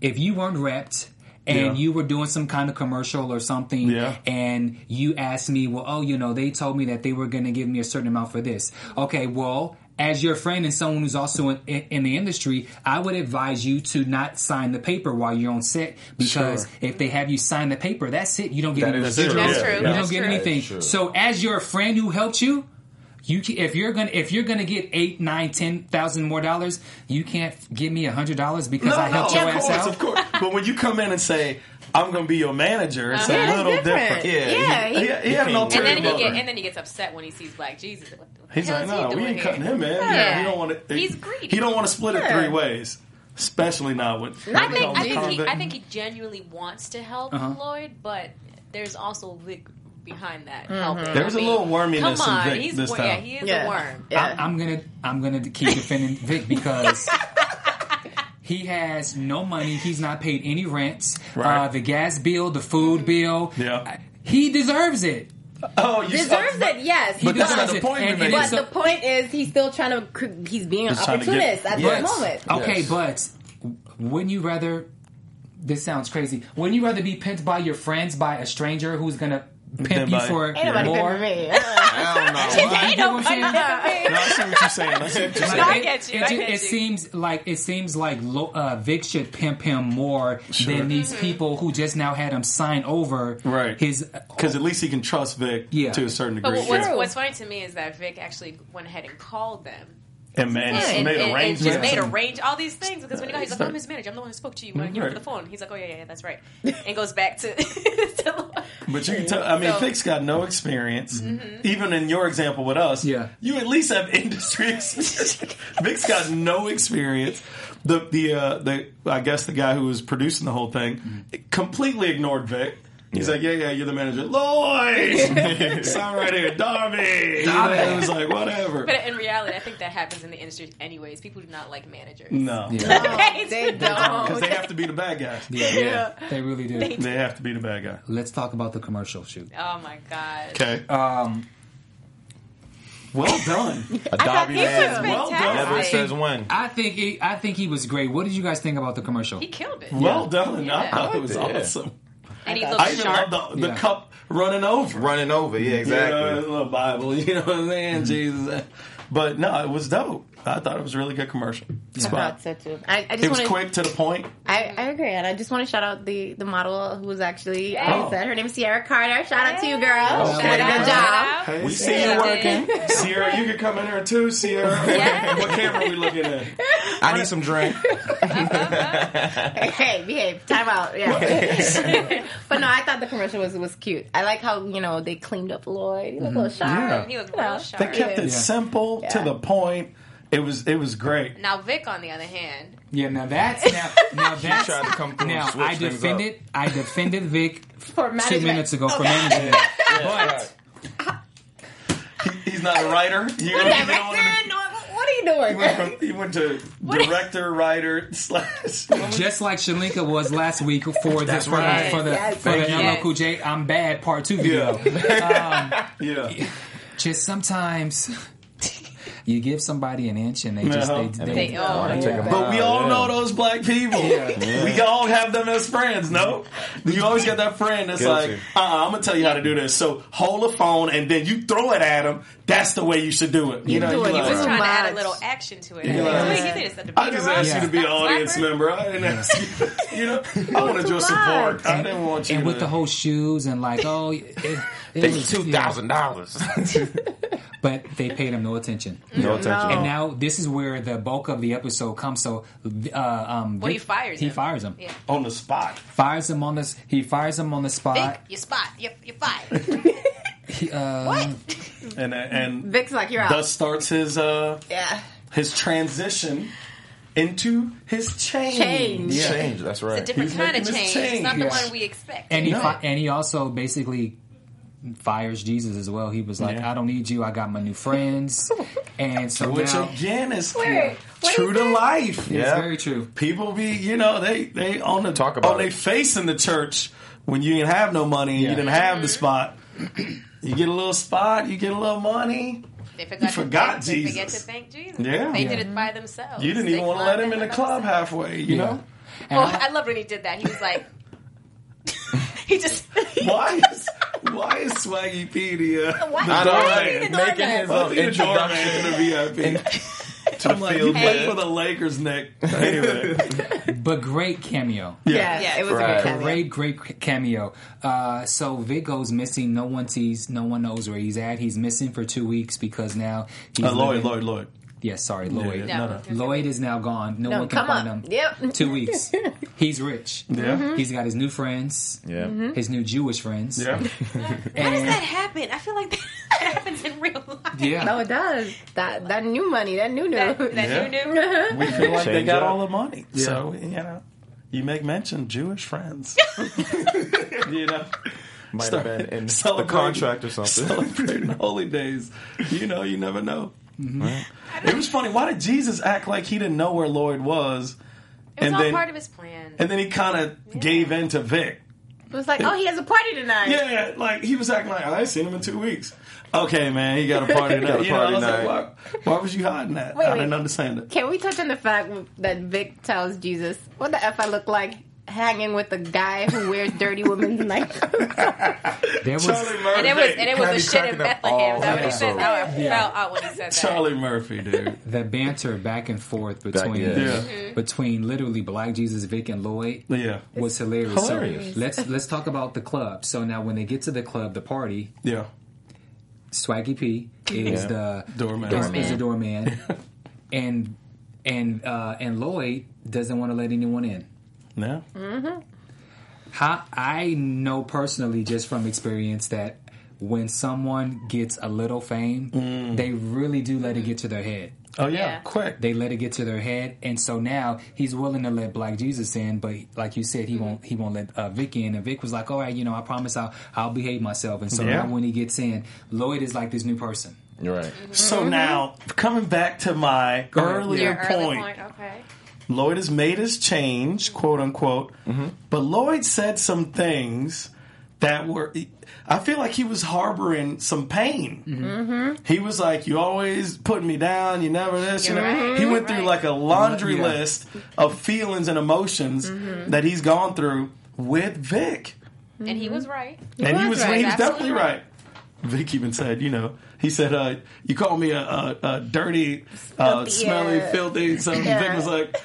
S2: if you weren't repped and
S3: Yeah.
S2: you were doing some kind of commercial or something
S3: Yeah.
S2: and you asked me, well, oh, you know, they told me that they were gonna give me a certain amount for this. Okay, well, as your friend and someone who's also in, in, in the industry, I would advise you to not sign the paper while you're on set because
S3: Sure.
S2: if they have you sign the paper, that's it. You don't get
S6: That
S2: any
S6: is
S2: residuals.
S6: true.
S5: That's true.
S2: You
S3: Yeah.
S2: don't
S5: That's
S2: get
S5: true.
S2: anything. So as your friend who helped you, you can, if you're gonna if you're gonna get eight, nine, ten thousand more dollars, you can't give me a hundred dollars because
S3: No,
S2: I helped
S3: no,
S2: your
S3: of
S2: ass
S3: course,
S2: out.
S3: of course. But when you come in and say, "I'm going to be your manager," it's
S7: yeah,
S3: a
S7: that's
S3: little
S7: different.
S3: different.
S6: Yeah,
S7: Yeah,
S3: He,
S7: he-
S3: he had no
S6: And
S5: And then he get, and then he gets upset when he sees Black Jesus. What the
S3: He's like, "No,
S5: he
S3: we
S5: doing
S3: ain't
S5: here?"
S3: cutting him, man.
S5: Yeah.
S3: Yeah, he don't want to.
S5: He's greedy.
S3: He don't want to split it three ways, especially not with.
S5: I think, I think, he. I think he genuinely wants to help
S2: Uh-huh.
S5: Lloyd, but there's also Vic behind that
S7: Mm-hmm.
S5: helping.
S3: There was
S5: I
S3: a
S5: mean,
S3: little worminess
S5: Come
S3: in
S5: on,
S3: Vic
S5: he's
S3: this time.
S5: yeah, he is
S7: Yeah.
S5: a worm.
S7: Yeah.
S2: I, I'm gonna I'm gonna keep defending Vic [LAUGHS] because he has no money. He's not paid any rents.
S3: Right.
S2: Uh, the gas bill, the food bill.
S3: Yeah.
S2: He deserves it.
S3: Oh, you
S7: deserves
S3: but-
S7: it, yes.
S2: He
S3: But that's
S2: deserves
S3: not the point
S2: And- and
S7: But
S2: so-
S7: the point is, he's still trying to. He's being an
S3: He's trying to get-
S7: opportunist at
S3: Yes.
S7: this moment.
S2: Okay,
S3: Yes.
S2: but wouldn't you rather? This sounds crazy. Wouldn't you rather be pimped by your friends by a stranger who's gonna pimp you
S3: by-
S2: for
S7: Ain't nobody
S2: more?
S7: pimping me.
S6: Hell no.
S2: You get what I'm saying?
S3: No, I see what you're saying. I see what you're saying.
S5: I
S2: it,
S5: get you,
S2: It,
S5: I get
S2: it
S5: you.
S2: seems like it seems like Lo- uh, Vic should pimp him more than these
S5: Mm-hmm.
S2: people who just now had him sign over
S3: Right.
S2: his.
S3: Because at least he can trust Vic
S2: Yeah.
S3: to a certain
S5: But
S3: degree.
S5: what's,
S7: True.
S5: what's funny to me is that Vic actually went ahead and called them.
S3: And man,
S5: And,
S3: he
S5: and,
S3: made
S5: and, and
S3: arrangements.
S5: just made
S3: and-
S5: arrange all these things because when he got, he's like,
S3: Right.
S5: "I'm his manager. I'm the one who spoke to you when you were
S3: Right.
S5: on the phone." He's like, "Oh yeah, yeah, that's right," and goes back to. [LAUGHS] to
S3: But you can tell. I mean,
S5: So-
S3: Vic's got no experience. Even in your example with us,
S2: Yeah.
S3: you at least have [LAUGHS] industry experience. [LAUGHS] Vic's got no experience. The the uh, the I guess the guy who was producing the whole thing completely ignored Vic. He's like, yeah, yeah, you're the manager. Lloyd! [LAUGHS] [LAUGHS] Sign right here. Darby! You [LAUGHS] it was like, whatever.
S5: But in reality, I think that happens in the industry anyways. People do not like managers.
S3: No.
S2: Yeah,
S7: they don't.
S3: Because they have to be the bad guy.
S2: yeah, yeah, they really do.
S3: They have to be the bad guy.
S2: Let's talk about the commercial shoot.
S5: Oh my god.
S3: Okay.
S2: Um,
S3: Well done.
S6: A Dobby
S7: he was
S6: man
S3: Well done.
S6: never says when.
S2: I think he, I think he was great. What did you guys think about the commercial?
S5: He killed it.
S3: Well done. I
S5: Yeah.
S3: thought it was
S6: it, yeah.
S3: awesome.
S5: And he
S7: I
S5: looked
S3: I even
S5: sharp.
S3: love the, the
S2: Yeah.
S3: cup running over.
S6: Running over, yeah,
S3: You know,
S6: exactly.
S3: the Bible, [LAUGHS] you know what I'm saying? Mm-hmm. Jesus. But no, it was dope. I thought it was a really good commercial.
S7: I
S3: Spot.
S7: thought so too. I, I just
S3: It was
S7: wanna,
S3: quick to the point.
S7: I, I agree, and I just want to shout out the the model who was actually.
S5: Yeah.
S7: I oh. said her name is Sierra Carter. Shout out to you, girl.
S3: Oh,
S7: She did good job.
S3: Hey,
S6: We see you working.
S3: Sierra, you can come in here too, Sierra. [LAUGHS]
S5: Yeah. [LAUGHS]
S3: what camera are we looking at?
S6: I need some drink.
S7: Hey, [LAUGHS] hey, behave. Time out. Yeah. but no, I thought the commercial was was cute. I like how you know they cleaned up Lloyd. He looked a little mm-hmm. sharp.
S3: Yeah.
S5: He was
S7: You know.
S5: real
S3: They
S5: sharp.
S3: kept it
S7: Yeah.
S3: simple to the point. It was it was great.
S5: Now Vic, on the other hand,
S2: Yeah, now that's now, now [LAUGHS] that's
S6: tried to come through
S2: now
S6: switch
S2: I
S6: things
S2: defended I defended Vic
S7: For
S2: two
S7: management.
S2: minutes ago for management, [LAUGHS] but
S3: He- he's not a writer. You, you
S7: Director,
S3: don't wanna-
S7: what what are you
S3: he went,
S7: doing?
S3: from, he went to director, writer, slash. [LAUGHS]
S2: just like Shalinka was last week for the for
S3: right.
S2: the for the,
S7: Yes.
S2: for the
S3: Thank you.
S2: LL Cool J I'm bad part two video.
S3: yeah.
S2: Um, just sometimes you give somebody an inch and they just
S3: Uh-huh.
S2: they, they,
S5: they oh,
S6: Take a
S3: But we all
S6: yeah.
S3: know those black people. [LAUGHS] We all have them as friends, no? You always got that friend that's
S6: Guilty.
S3: like, uh uh-uh, I'm going to tell you how to do this. So hold a phone and then you throw it at them. That's the way you should do it. You know,
S7: do
S3: you
S7: it.
S3: like,
S7: You
S5: was
S7: Too
S5: trying to add a little action to it.
S3: Yeah.
S5: Like, he did.
S3: I just asked you to be an
S2: Yeah.
S3: audience member. I didn't ask you. [LAUGHS] You know, I wanted your support. I didn't want you
S2: and
S3: to.
S2: with the whole shoes and like oh it, it [LAUGHS]
S6: They
S2: was-
S6: two thousand dollars. [LAUGHS]
S2: but they paid him no attention.
S6: No attention.
S2: And now this is where the bulk of the episode comes. So, uh, um,
S5: Well, he fires
S2: He
S5: him.
S2: fires him.
S5: Yeah.
S3: on the spot.
S2: Fires him on this. He fires him on the spot.
S5: Vic, you spot. You you fired.
S2: He, uh,
S5: what?
S3: And and
S7: Vic's like you're out.
S3: thus starts his uh
S7: yeah.
S3: his transition into his change.
S7: Change.
S3: Yeah.
S6: Change. That's right.
S5: It's a different
S3: He's
S5: kind of
S3: making this
S5: change. It's not the
S2: change.
S5: one we expect.
S2: And he
S3: No.
S2: fi- and he also basically fires Jesus as well. He was like,
S3: Yeah.
S2: "I don't need you. I got my new friends." [LAUGHS] and so
S3: Which
S2: now,
S3: again is
S7: Wait,
S3: true to
S7: that?
S3: life.
S2: it's very true.
S3: People be, you know, they they on the
S6: Talk about
S3: on their
S6: it.
S3: face in the church when you didn't have no money, and
S2: Yeah.
S3: you didn't have the spot. You get a little spot, you get a little money.
S5: They forgot,
S3: You
S5: to
S3: forgot
S5: thank, They forget to thank Jesus.
S3: Yeah.
S5: They
S3: Yeah.
S5: did it by themselves.
S3: You didn't
S5: They
S3: even want to let him in the club
S5: themselves.
S3: halfway, you
S2: Yeah.
S3: know?
S2: And
S5: Well,
S2: I-
S5: I love when he did that. He was like, [LAUGHS] he just. [LAUGHS]
S3: Why is why is Swaggy P the, uh,
S5: Why-
S3: the
S6: I
S3: doorman?
S6: Making his
S3: Why is he the doorman
S6: introduction.
S3: to the VIP? [LAUGHS]
S6: to the
S3: I'm like, you
S6: field.
S3: play
S5: Hey.
S3: for the Lakers, Nick. [LAUGHS] Anyway.
S2: but great cameo.
S7: Yeah,
S5: Yeah.
S7: it was a
S6: Right.
S7: good cameo.
S2: Great, great cameo. Uh, so Vic goes missing. No one sees. No one knows where he's at. He's missing for two weeks because now he's
S3: Uh, Lloyd,
S2: living-
S3: Lloyd, Lloyd.
S2: Yes, sorry, Lloyd.
S3: Yeah,
S5: No.
S3: no, no.
S2: Lloyd is now gone. No,
S7: No,
S2: one can
S7: come
S2: find
S7: up.
S2: him.
S7: Yep.
S2: Two weeks. [LAUGHS] He's rich.
S3: Yeah. Mm-hmm.
S2: He's got his new friends.
S6: Yeah. Mm-hmm.
S2: His new Jewish friends.
S3: Yeah. [LAUGHS]
S5: How does that happen? I feel like [LAUGHS] that happens in real life.
S2: yeah.
S7: No, it does. That that new money, that new new.
S5: That, that
S3: Yeah.
S5: new new. Uh-huh.
S3: We feel like they
S6: Change
S3: got
S6: up.
S3: all the money. So, you know, you make mention Jewish friends. you know,
S6: Might have been in the
S3: Celebrating-
S6: contract or something.
S3: Celebrating holy days. You know, you never know. Mm-hmm. It was funny. Why did Jesus act like he didn't know where Lloyd was?
S5: It was
S3: And
S5: all
S3: then-
S5: part of his plan.
S3: And then he kind of gave in to Vic.
S7: It was like, oh, he has a party tonight.
S3: Yeah, like he was acting like I ain't seen him in two weeks. Okay, man, he got a party [LAUGHS] tonight. You know, I
S6: party
S3: was like, why, why was you hiding that?
S7: Wait,
S3: I
S7: wait.
S3: didn't understand it.
S7: Can we touch on the fact that Vic tells Jesus, "What the f I look like hanging with a guy who wears dirty women's night?" [LAUGHS]
S2: There was
S3: Charlie Murphy.
S5: and it was and it was
S6: Can't
S5: shit in Bethlehem.
S6: all
S5: That what he said.
S6: episode.
S5: That I fell out when he said that.
S3: Charlie Murphy, dude.
S2: the banter back and forth between
S6: yeah.
S3: Yeah.
S5: Mm-hmm.
S2: between literally Black Jesus, Vic, and Lloyd
S3: Yeah.
S2: was hilarious.
S3: Hilarious.
S2: So let's let's talk about the club. So now when they get to the club, the party,
S3: Yeah.
S2: Swaggy P is
S6: Yeah.
S2: the
S3: Doorman.
S2: is, is the doorman, [LAUGHS] and and uh, and Lloyd doesn't want to let anyone in.
S3: Yeah. Mhm.
S2: How I know personally, just from experience, that when someone gets a little fame,
S3: Mm.
S2: they really do let it get to their head.
S3: Oh yeah,
S5: Yeah.
S3: quick.
S2: They let it get to their head, and so now he's willing to let Black Jesus in, but like you said, he won't. He won't let uh, Vic in. And Vic was like, "All right, you know, I promise I'll I'll behave myself." And so
S3: Yeah.
S2: now when he gets in, Lloyd is like this new person.
S6: You're right.
S3: So now coming back to my
S2: ahead.
S3: earlier
S5: Your early
S3: point,
S5: point. Okay.
S3: Lloyd has made his change, quote unquote. But Lloyd said some things that were. I feel like he was harboring some pain. Mm-hmm. He was like, "You always putting me down. You never this." You
S5: You're
S3: know,
S5: right,
S3: he went through
S5: right.
S3: like a laundry
S2: Yeah.
S3: list of feelings and emotions mm-hmm. that he's gone through with Vic,
S5: And he was right.
S3: and he was
S7: was right.
S3: he was definitely right.
S5: right.
S3: Vic even said, you know, he said, uh, "You call me a, a, a dirty, uh, smelly, filthy." So
S7: Yeah.
S3: Vic was like,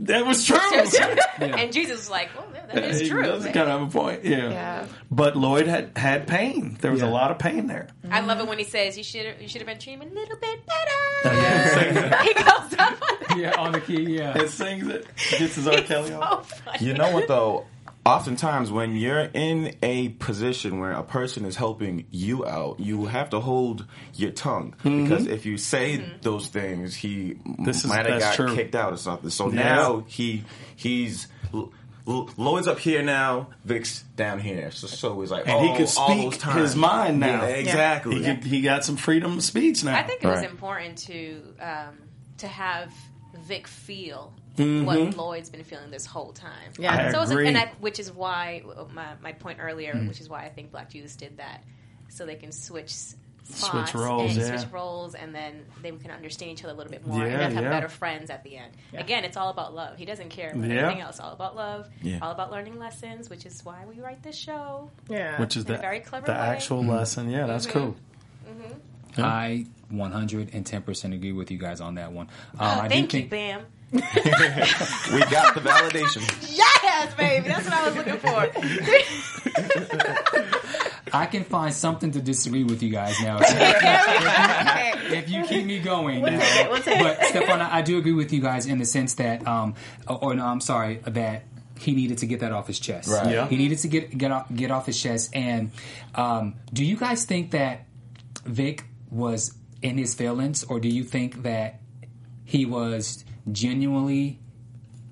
S3: "That was true." [LAUGHS]
S5: And Jesus was like, well, that is
S3: He
S5: true.
S3: does kind of have a point. Yeah.
S7: Yeah.
S3: But Lloyd had had pain. There was
S2: Yeah.
S3: a lot of pain there.
S5: I love it when he says, you should you should have been treating a little bit better. [LAUGHS] [LAUGHS] he goes up on that.
S2: yeah, on the key. Yeah.
S3: And sings it, gets his R. Kelly
S5: So
S3: on.
S5: funny.
S6: You know what though? Oftentimes, when you're in a position where a person is helping you out, you have to hold your tongue because if you say
S5: Mm-hmm.
S6: those things, he
S3: This is-
S6: might have
S3: that's
S6: got
S3: true.
S6: kicked out or something. So
S3: Yeah.
S6: now he he's. L- Lloyd's up here now, Vic's down here. So, so it's like,
S3: And
S6: oh,
S3: he could
S6: all
S3: speak
S6: those times.
S3: his mind now.
S6: Yeah, exactly.
S3: He, could, he got some freedom of speech now.
S5: I think it was
S6: Right.
S5: important to um, to have Vic feel
S3: Mm-hmm.
S5: what Lloyd's been feeling this whole time.
S7: Yeah. I
S5: so it was-
S3: agree.
S5: and I, which is why my, my point earlier, which is why I think Black Jesus did that, so they can switch s- spots
S3: roles,
S5: and
S3: yeah.
S5: switch roles, and then they can understand each other a little bit more
S3: Yeah,
S5: and have
S3: yeah.
S5: better friends at the end. Again, it's all about love. He doesn't care about
S3: Yeah.
S5: anything else. All about love.
S6: Yeah.
S5: All about learning lessons, which is why we write this show.
S7: Yeah.
S3: Which is the,
S5: very clever
S3: the
S5: way.
S3: actual lesson. Yeah, that's cool.
S2: I 110% agree with you guys on that one. Um,
S5: Oh,
S2: I do
S5: thank you,
S2: think,
S5: Bamm. [LAUGHS]
S6: we got the validation.
S5: Yes, baby. That's what I was looking for. [LAUGHS]
S2: I can find something to disagree with you guys now. [LAUGHS] if you keep me going. now.
S7: take it, we'll take
S2: but Stephaune, I, I do agree with you guys in the sense that, um, or no, I'm sorry, that he needed to get that off his chest.
S6: Right.
S3: Yeah.
S2: He needed to get get off, get off his chest. And um, do you guys think that Vic was in his feelings, or do you think that he was genuinely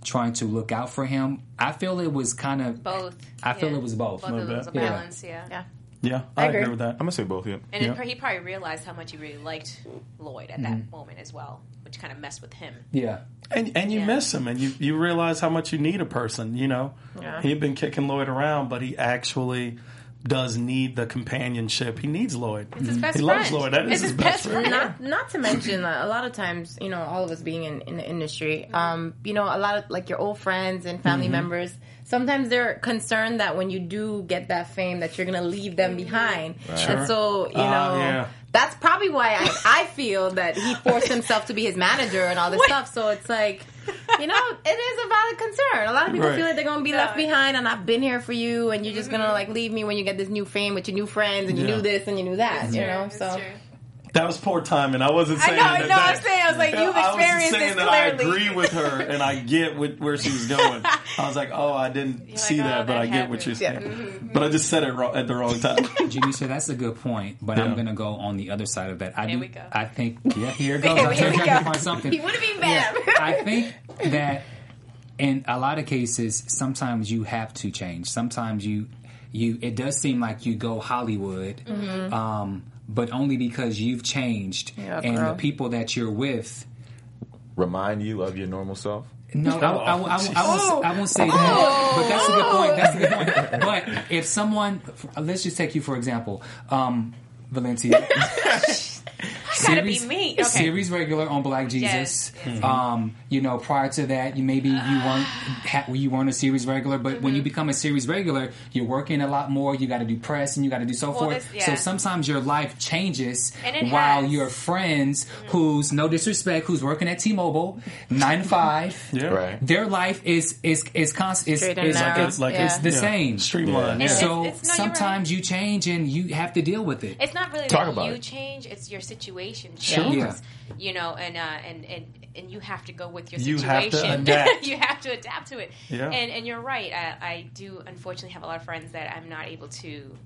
S2: trying to look out for him? I feel it was kind of
S5: Both.
S2: I feel
S5: yeah.
S2: it was both.
S5: Both
S3: A
S5: of
S3: little
S5: was a.
S2: Yeah.
S5: balance, yeah.
S7: Yeah.
S3: Yeah, I,
S7: I
S3: agree.
S7: agree.
S3: with that.
S6: I'm gonna say both. Yeah.
S5: And
S3: Yeah.
S5: it, he probably realized how much he really liked Lloyd at that mm-hmm. moment as well, which kind of messed with him.
S2: Yeah.
S3: And and you
S5: Yeah.
S3: miss him, and you you realize how much you need a person. You know,
S7: Yeah.
S3: he'd been kicking Lloyd around, but he actually does need the companionship. He needs Lloyd.
S5: It's his best
S3: he
S5: friend.
S3: loves Lloyd. That is
S5: it's
S3: his
S5: his
S3: best
S5: best
S3: friend.
S5: friend.
S7: not not to mention uh, a lot of times you know all of us being in, in the industry um you know a lot of like your old friends and family
S3: Mm-hmm.
S7: members sometimes they're concerned that when you do get that fame that you're gonna leave them behind and so you
S3: Ah,
S7: know
S3: yeah.
S7: that's probably why I, I feel that he forced himself to be his manager and all this [LAUGHS] stuff so it's like you know it is a valid concern a lot of people
S3: Right.
S7: feel like they're gonna be left behind and i've been here for you and you're just gonna like leave me when you get this new fame with your new friends and you
S3: Yeah.
S7: knew this and you knew that you know
S5: It's
S7: so
S5: true.
S3: That was poor timing. I wasn't
S7: I
S3: saying
S7: know,
S3: that.
S7: no,
S3: that-
S7: I'm saying, I was like, you've experienced
S3: I was
S7: experienced
S3: saying
S7: this
S3: that I agree with her, [LAUGHS] and I get with, where she was going. I was like, oh, I didn't see
S5: like,
S3: that,
S5: oh,
S3: but I
S5: that
S3: get what you're
S5: happened.
S3: saying. But I just said it wrong, at the wrong time. [LAUGHS]
S2: Janiesha, that's a good point, but
S3: Yeah.
S2: I'm going to go on the other side of that. I
S5: Here
S2: do,
S5: we go.
S2: I think, yeah, here it [LAUGHS] goes.
S7: Here
S2: I'm
S7: we
S2: trying
S7: go.
S2: to find something.
S7: He wouldn't be mad.
S2: I think that in a lot of cases, sometimes you have to change. Sometimes you, you, it does seem like you go Hollywood, um, but only because you've changed.
S7: Yeah,
S2: and
S7: bro.
S2: the people that you're with.
S6: Remind you of your normal self.
S2: No, I, I, I, I, I,
S7: Oh.
S2: won't, I won't say that, but that's a good point. That's a good point. [LAUGHS] But if someone, let's just take you for example, um, Valenzia. [LAUGHS]
S5: gotta be me. Okay.
S2: Series regular on Black Jesus.
S5: Yes.
S2: Um, you know, prior to that, you maybe you weren't ha- you weren't a series regular, but when
S5: Mm-hmm.
S2: you become a series regular, you're working a lot more. You got to do press and you got to do so
S5: Well,
S2: forth.
S5: this-
S2: So sometimes your life changes while
S5: has.
S2: your friends, who's no disrespect, who's working at T-Mobile, nine to five. [LAUGHS]
S3: Yeah.
S6: Right.
S2: Their life is is is constant. Is, is
S7: narrow.
S2: it's,
S3: Like
S7: Yeah.
S2: it's the
S3: yeah,
S2: same.
S3: Streamline.
S6: Yeah.
S3: Yeah.
S2: So
S5: It's- it's- no, you're
S2: sometimes you change and you have to deal with it.
S5: It's not really
S6: Talk about
S5: you
S6: it.
S5: change; it's your situation
S3: Sure.
S5: changes. You know, and uh, and and and you have to go with your
S3: You
S5: situation.
S3: have to adapt. [LAUGHS]
S5: you have to adapt to it.
S3: Yeah.
S5: And and you're right. I, I do unfortunately have a lot of friends that I'm not able to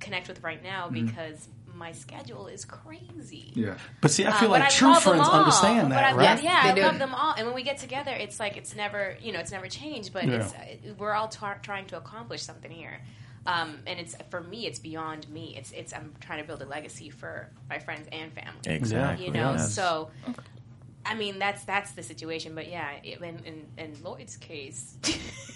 S5: connect with right now
S3: Mm-hmm.
S5: because my schedule is crazy.
S2: yeah.
S3: But see, I
S5: Uh,
S3: feel
S5: but
S3: like true friends
S5: all.
S3: understand
S5: But
S3: that,
S5: I,
S3: right?
S5: Yeah,
S7: They
S5: I
S7: do.
S5: love them all. And when we get together, it's like it's never, you know, it's never changed. But
S3: Yeah.
S5: it's uh, we're all tar- trying to accomplish something here. Um, and it's for me, it's beyond me. It's it's I'm trying to build a legacy for my friends and family.
S6: Exactly.
S5: You know,
S6: Yes.
S5: so. I mean that's that's the situation, but yeah, it, in, in in Lloyd's case, [LAUGHS]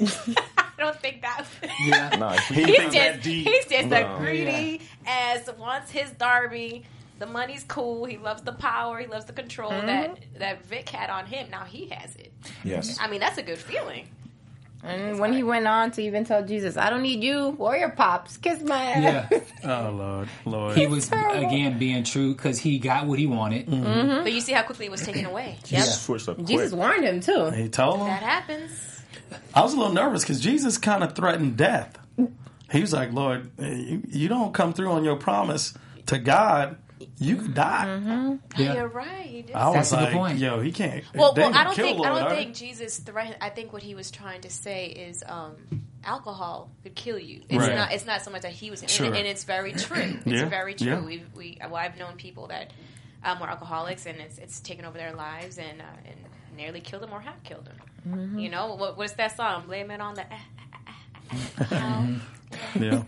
S5: I don't think that's. [LAUGHS]
S2: Yeah. [LAUGHS]
S6: No,
S5: He's
S6: he,
S3: that
S5: just
S3: deep.
S5: he's just
S6: No.
S5: a greedy as wants his Darby. The money's cool. He loves the power. He loves the control that that Vic had on him. Now he has it.
S6: yes.
S5: I mean, that's a good feeling.
S7: And when he went on to even tell Jesus, "I don't need you or your pops, kiss my ass."
S2: Yeah,
S3: Oh Lord, Lord.
S2: he was
S7: terrible.
S2: again being true because he got what he wanted. Mm-hmm. Mm-hmm.
S5: But you see how quickly it was taken away.
S2: Yeah.
S6: Switched up
S7: Jesus warned him too.
S3: he told him.
S5: That happens.
S3: I was a little nervous because Jesus kind of threatened death. He was like, Lord, you, you don't come through on your promise to God, you could die.
S2: Yeah.
S5: You're right. He.
S3: I was
S2: That's a good point.
S3: yo, he can't.
S5: Well, well, I don't
S3: kill
S5: think I don't
S3: are
S5: think
S3: they?
S5: Jesus threatened. I think what he was trying to say is um, alcohol could kill you. It's
S3: Right.
S5: not. It's not so much that he was, and,
S3: Sure.
S5: and it's very true. [CLEARS THROAT] It's
S3: Yeah,
S5: very true.
S3: yeah.
S5: We've, we well, I've known people that um, were alcoholics, and it's it's taken over their lives and uh, and nearly killed them or have killed them.
S3: Mm-hmm.
S5: You know what, what's that song? Blame it on the.
S3: Yeah.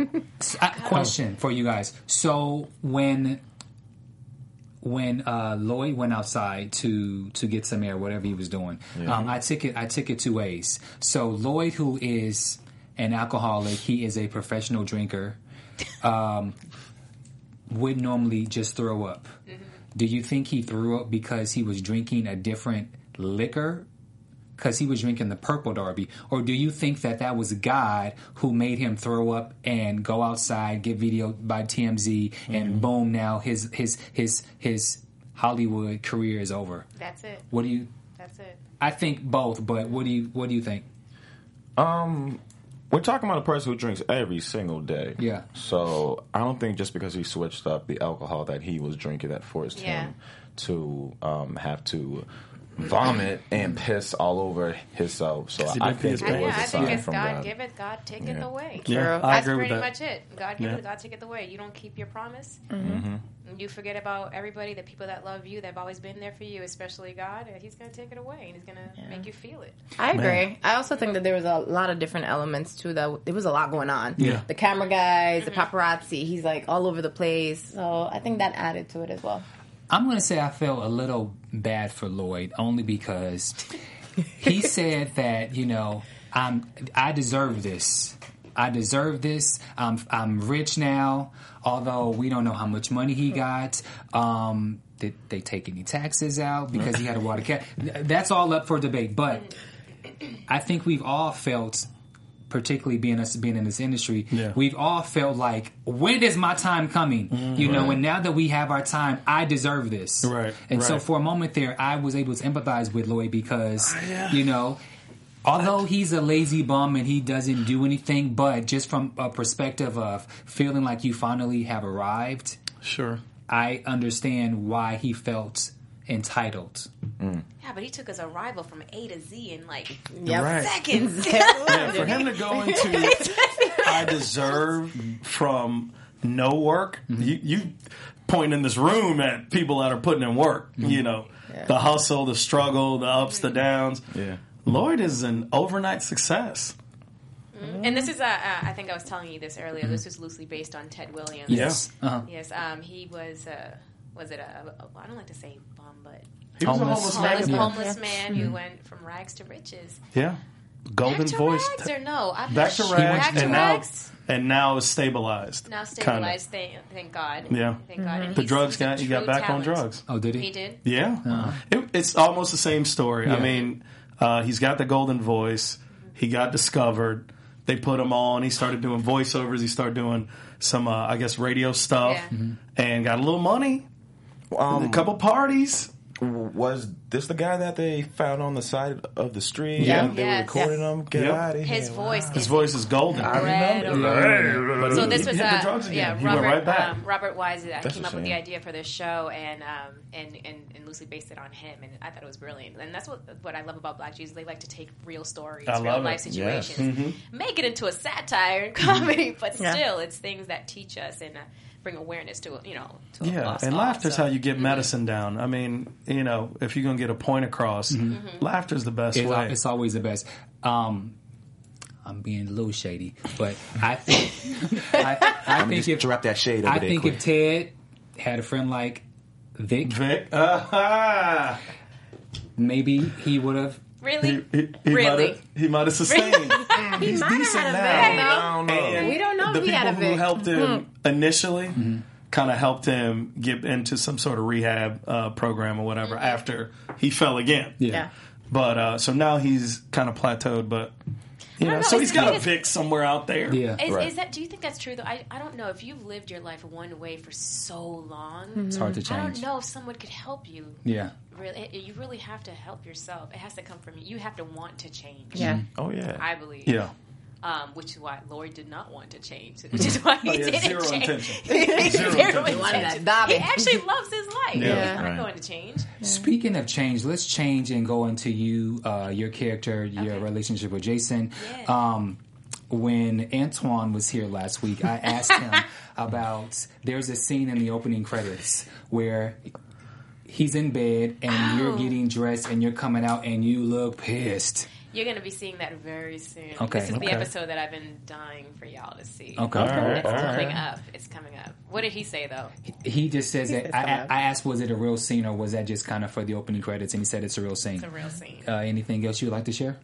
S2: Question for you guys. So when when uh, Lloyd went outside to to get some air, whatever he was doing, um, I took it. I took it two ways. So Lloyd, who is an alcoholic, he is a professional drinker. Um, would normally just throw up. Do you think he threw up because he was drinking a different liquor because he was drinking the purple derby or do you think that that was god who made him throw up and go outside get video by tmz and boom now his his his his hollywood career is over
S5: That's it.
S2: what do you
S5: That's it.
S2: i think both but what do you what do you think
S6: Um, we're talking about a person who drinks every single day.
S2: Yeah.
S6: So I don't think just because he switched up the alcohol that he was drinking that forced
S5: Yeah.
S6: him to um, have to vomit and piss all over himself. So I
S3: did pee his
S6: think it
S5: I,
S6: was
S5: yeah,
S6: a
S5: I think it's
S6: from
S5: God,
S6: God.
S5: give it, God take it
S6: Yeah.
S5: away.
S3: Yeah, I
S5: That's
S3: agree with
S5: pretty
S3: that.
S5: much it. God give
S3: Yeah.
S5: it, God take it away. You don't keep your promise.
S6: Mm-hmm.
S5: You forget about everybody, the people that love you, that've always been there for you, especially God, He's going to take it away and He's going to make you feel it.
S7: I agree. I also think that there was a lot of different elements too. That there was a lot going on.
S3: Yeah.
S7: the camera guys, the paparazzi. He's like all over the place. So I think that added to it as well.
S2: I'm going to say I felt a little bad for Lloyd only because he [LAUGHS] said that you know I'm I deserve this. I deserve this. I'm I'm rich now. Although we don't know how much money he got. Um, did they take any taxes out because he had a water cat? That's all up for debate. But I think we've all felt particularly being us being in this industry,
S3: Yeah.
S2: we've all felt like, when is my time coming? You mm-hmm. know, and now that we have our time, I deserve this.
S3: Right,
S2: And so for a moment there, I was able to empathize with Lloyd because, ah, you know, although he's a lazy bum and he doesn't do anything, but just from a perspective of feeling like you finally have arrived,
S3: Sure.
S2: I understand why he felt entitled.
S5: Yeah, but He took his arrival from A to Z in like
S7: Yep.
S3: Right.
S5: seconds. [LAUGHS] [LAUGHS]
S3: Yeah, for him to go [LAUGHS] into I deserve from no work, you, you point in this room at people that are putting in work, you know, the hustle, the struggle, the ups, the downs.
S6: Yeah.
S3: Lloyd is an overnight success.
S5: and this is, uh, uh, I think I was telling you this earlier. This was loosely based on Ted Williams.
S3: Yes.
S2: Uh-huh.
S5: Yes, um, he was, uh, was it a, a, I don't like to say bum, but
S3: He was
S2: Homeless.
S3: a homeless,
S5: homeless,
S3: man.
S5: homeless man who went from rags to riches.
S3: Yeah. Golden
S5: back to
S3: voice.
S5: rags or no? I
S3: Back to rags,
S5: Back
S3: rags,
S5: to
S3: and now
S5: rags.
S3: and now is stabilized.
S5: Now
S3: Kinda.
S5: stabilized. Thank, thank God.
S3: Yeah.
S5: Thank God. And
S3: The drugs
S5: he's a
S3: got he got
S5: true
S3: back on drugs.
S2: Oh, did he?
S5: He did.
S3: Yeah, it, it's almost the same story. I mean, uh, he's got the golden voice. He got discovered. They put him on. He started doing voiceovers. He started doing some, uh, I guess, radio stuff,
S5: Yeah.
S3: and got a little money.
S6: Um,
S3: a couple parties.
S6: Was this the guy that they found on the side of the street?
S3: Yeah.
S6: and they
S5: Yes.
S6: were recording him. Get
S3: Yep.
S6: out of here!
S5: His voice.
S3: His
S5: is
S3: voice is golden.
S5: incredible.
S3: But
S5: So this was
S3: a, the
S5: uh, yeah Robert
S3: right.
S5: Um, Robert Wise uh,
S6: That's
S5: came
S6: a
S5: up with the idea for this show and um and, and and loosely based it on him and I thought it was brilliant and that's what what I love about Black Jesus. they like to take real stories
S3: I
S5: real life
S3: it.
S6: Yes.
S5: situations
S3: Mm-hmm.
S5: make it into a satire and [LAUGHS] comedy but
S7: Yeah.
S5: still it's things that teach us and uh, bring awareness to it, you know to a
S3: Yeah, and
S5: laughter
S3: is
S5: so.
S3: how you get medicine down. I mean, you know, if you're gonna get a point across,
S5: Mm-hmm.
S3: laughter's the best
S2: It's,
S3: way.
S2: it's always the best. Um, I'm being a little shady, but I think [LAUGHS] I, I think
S6: Just
S2: if
S6: drop that shade over
S2: I
S6: there
S2: think
S6: quick.
S2: if Ted had a friend like Vic,
S3: Vic, [LAUGHS] uh-huh.
S2: maybe he would have.
S5: Really
S3: he, he
S5: Really?
S3: might have, he might have sustained. [LAUGHS] He's
S7: might have
S3: decent
S7: had a
S3: now.
S7: Vic.
S6: I don't know.
S3: And
S7: We don't know
S3: the
S7: if he
S3: people
S7: had a
S3: who
S7: Vic.
S3: Helped him initially kind of helped him get into some sort of rehab uh, program or whatever
S7: Mm-hmm.
S3: after he fell again.
S2: Yeah.
S7: Yeah.
S3: But uh, so now he's kind of plateaued. But You know,
S5: know,
S3: so
S5: it's-
S3: he's got a
S5: it's-
S3: Vic somewhere out there.
S2: Yeah,
S5: Is,
S6: Right.
S5: is that? Do you think that's true? Though I, I don't know if you've lived your life one way for so long.
S2: it's hard to change.
S5: I don't know if someone could help you.
S2: Yeah,
S5: Really, it- you really have to help yourself. It has to come from you. You have to want to change.
S7: Yeah.
S6: Oh yeah.
S5: I believe.
S3: Yeah.
S5: Um, which is why Lloyd did not want to change. Which is why he
S3: Oh, yeah,
S5: didn't
S3: zero
S5: change.
S3: intention. [LAUGHS]
S5: Zero,
S3: Zero intention.
S7: He wanted that
S5: intention. He actually loves his life.
S3: Yeah.
S5: He's not
S6: Right.
S5: going to change.
S2: Speaking of change, let's change and go into you, uh, your character, your
S5: Okay.
S2: relationship with Jason.
S5: Yeah.
S2: Um, when Antoine was here last week, I asked him [LAUGHS] about. There's a scene in the opening credits where he's in bed and you're
S5: Oh.
S2: getting dressed and you're coming out and you look pissed.
S5: You're going to be seeing that very soon.
S2: Okay.
S5: This is
S3: Okay.
S5: the episode that I've been dying for y'all to see.
S2: Okay.
S3: All right.
S5: It's
S3: All
S5: coming
S3: right.
S5: up. It's coming up. What did he say though?
S2: He just says
S7: He
S2: that.
S7: says
S2: I,
S7: come
S2: I,
S7: out.
S2: I asked, was it a real scene or was that just kind of for the opening credits? And he said it's a real scene.
S5: It's a real scene.
S2: Uh, anything else you would like to share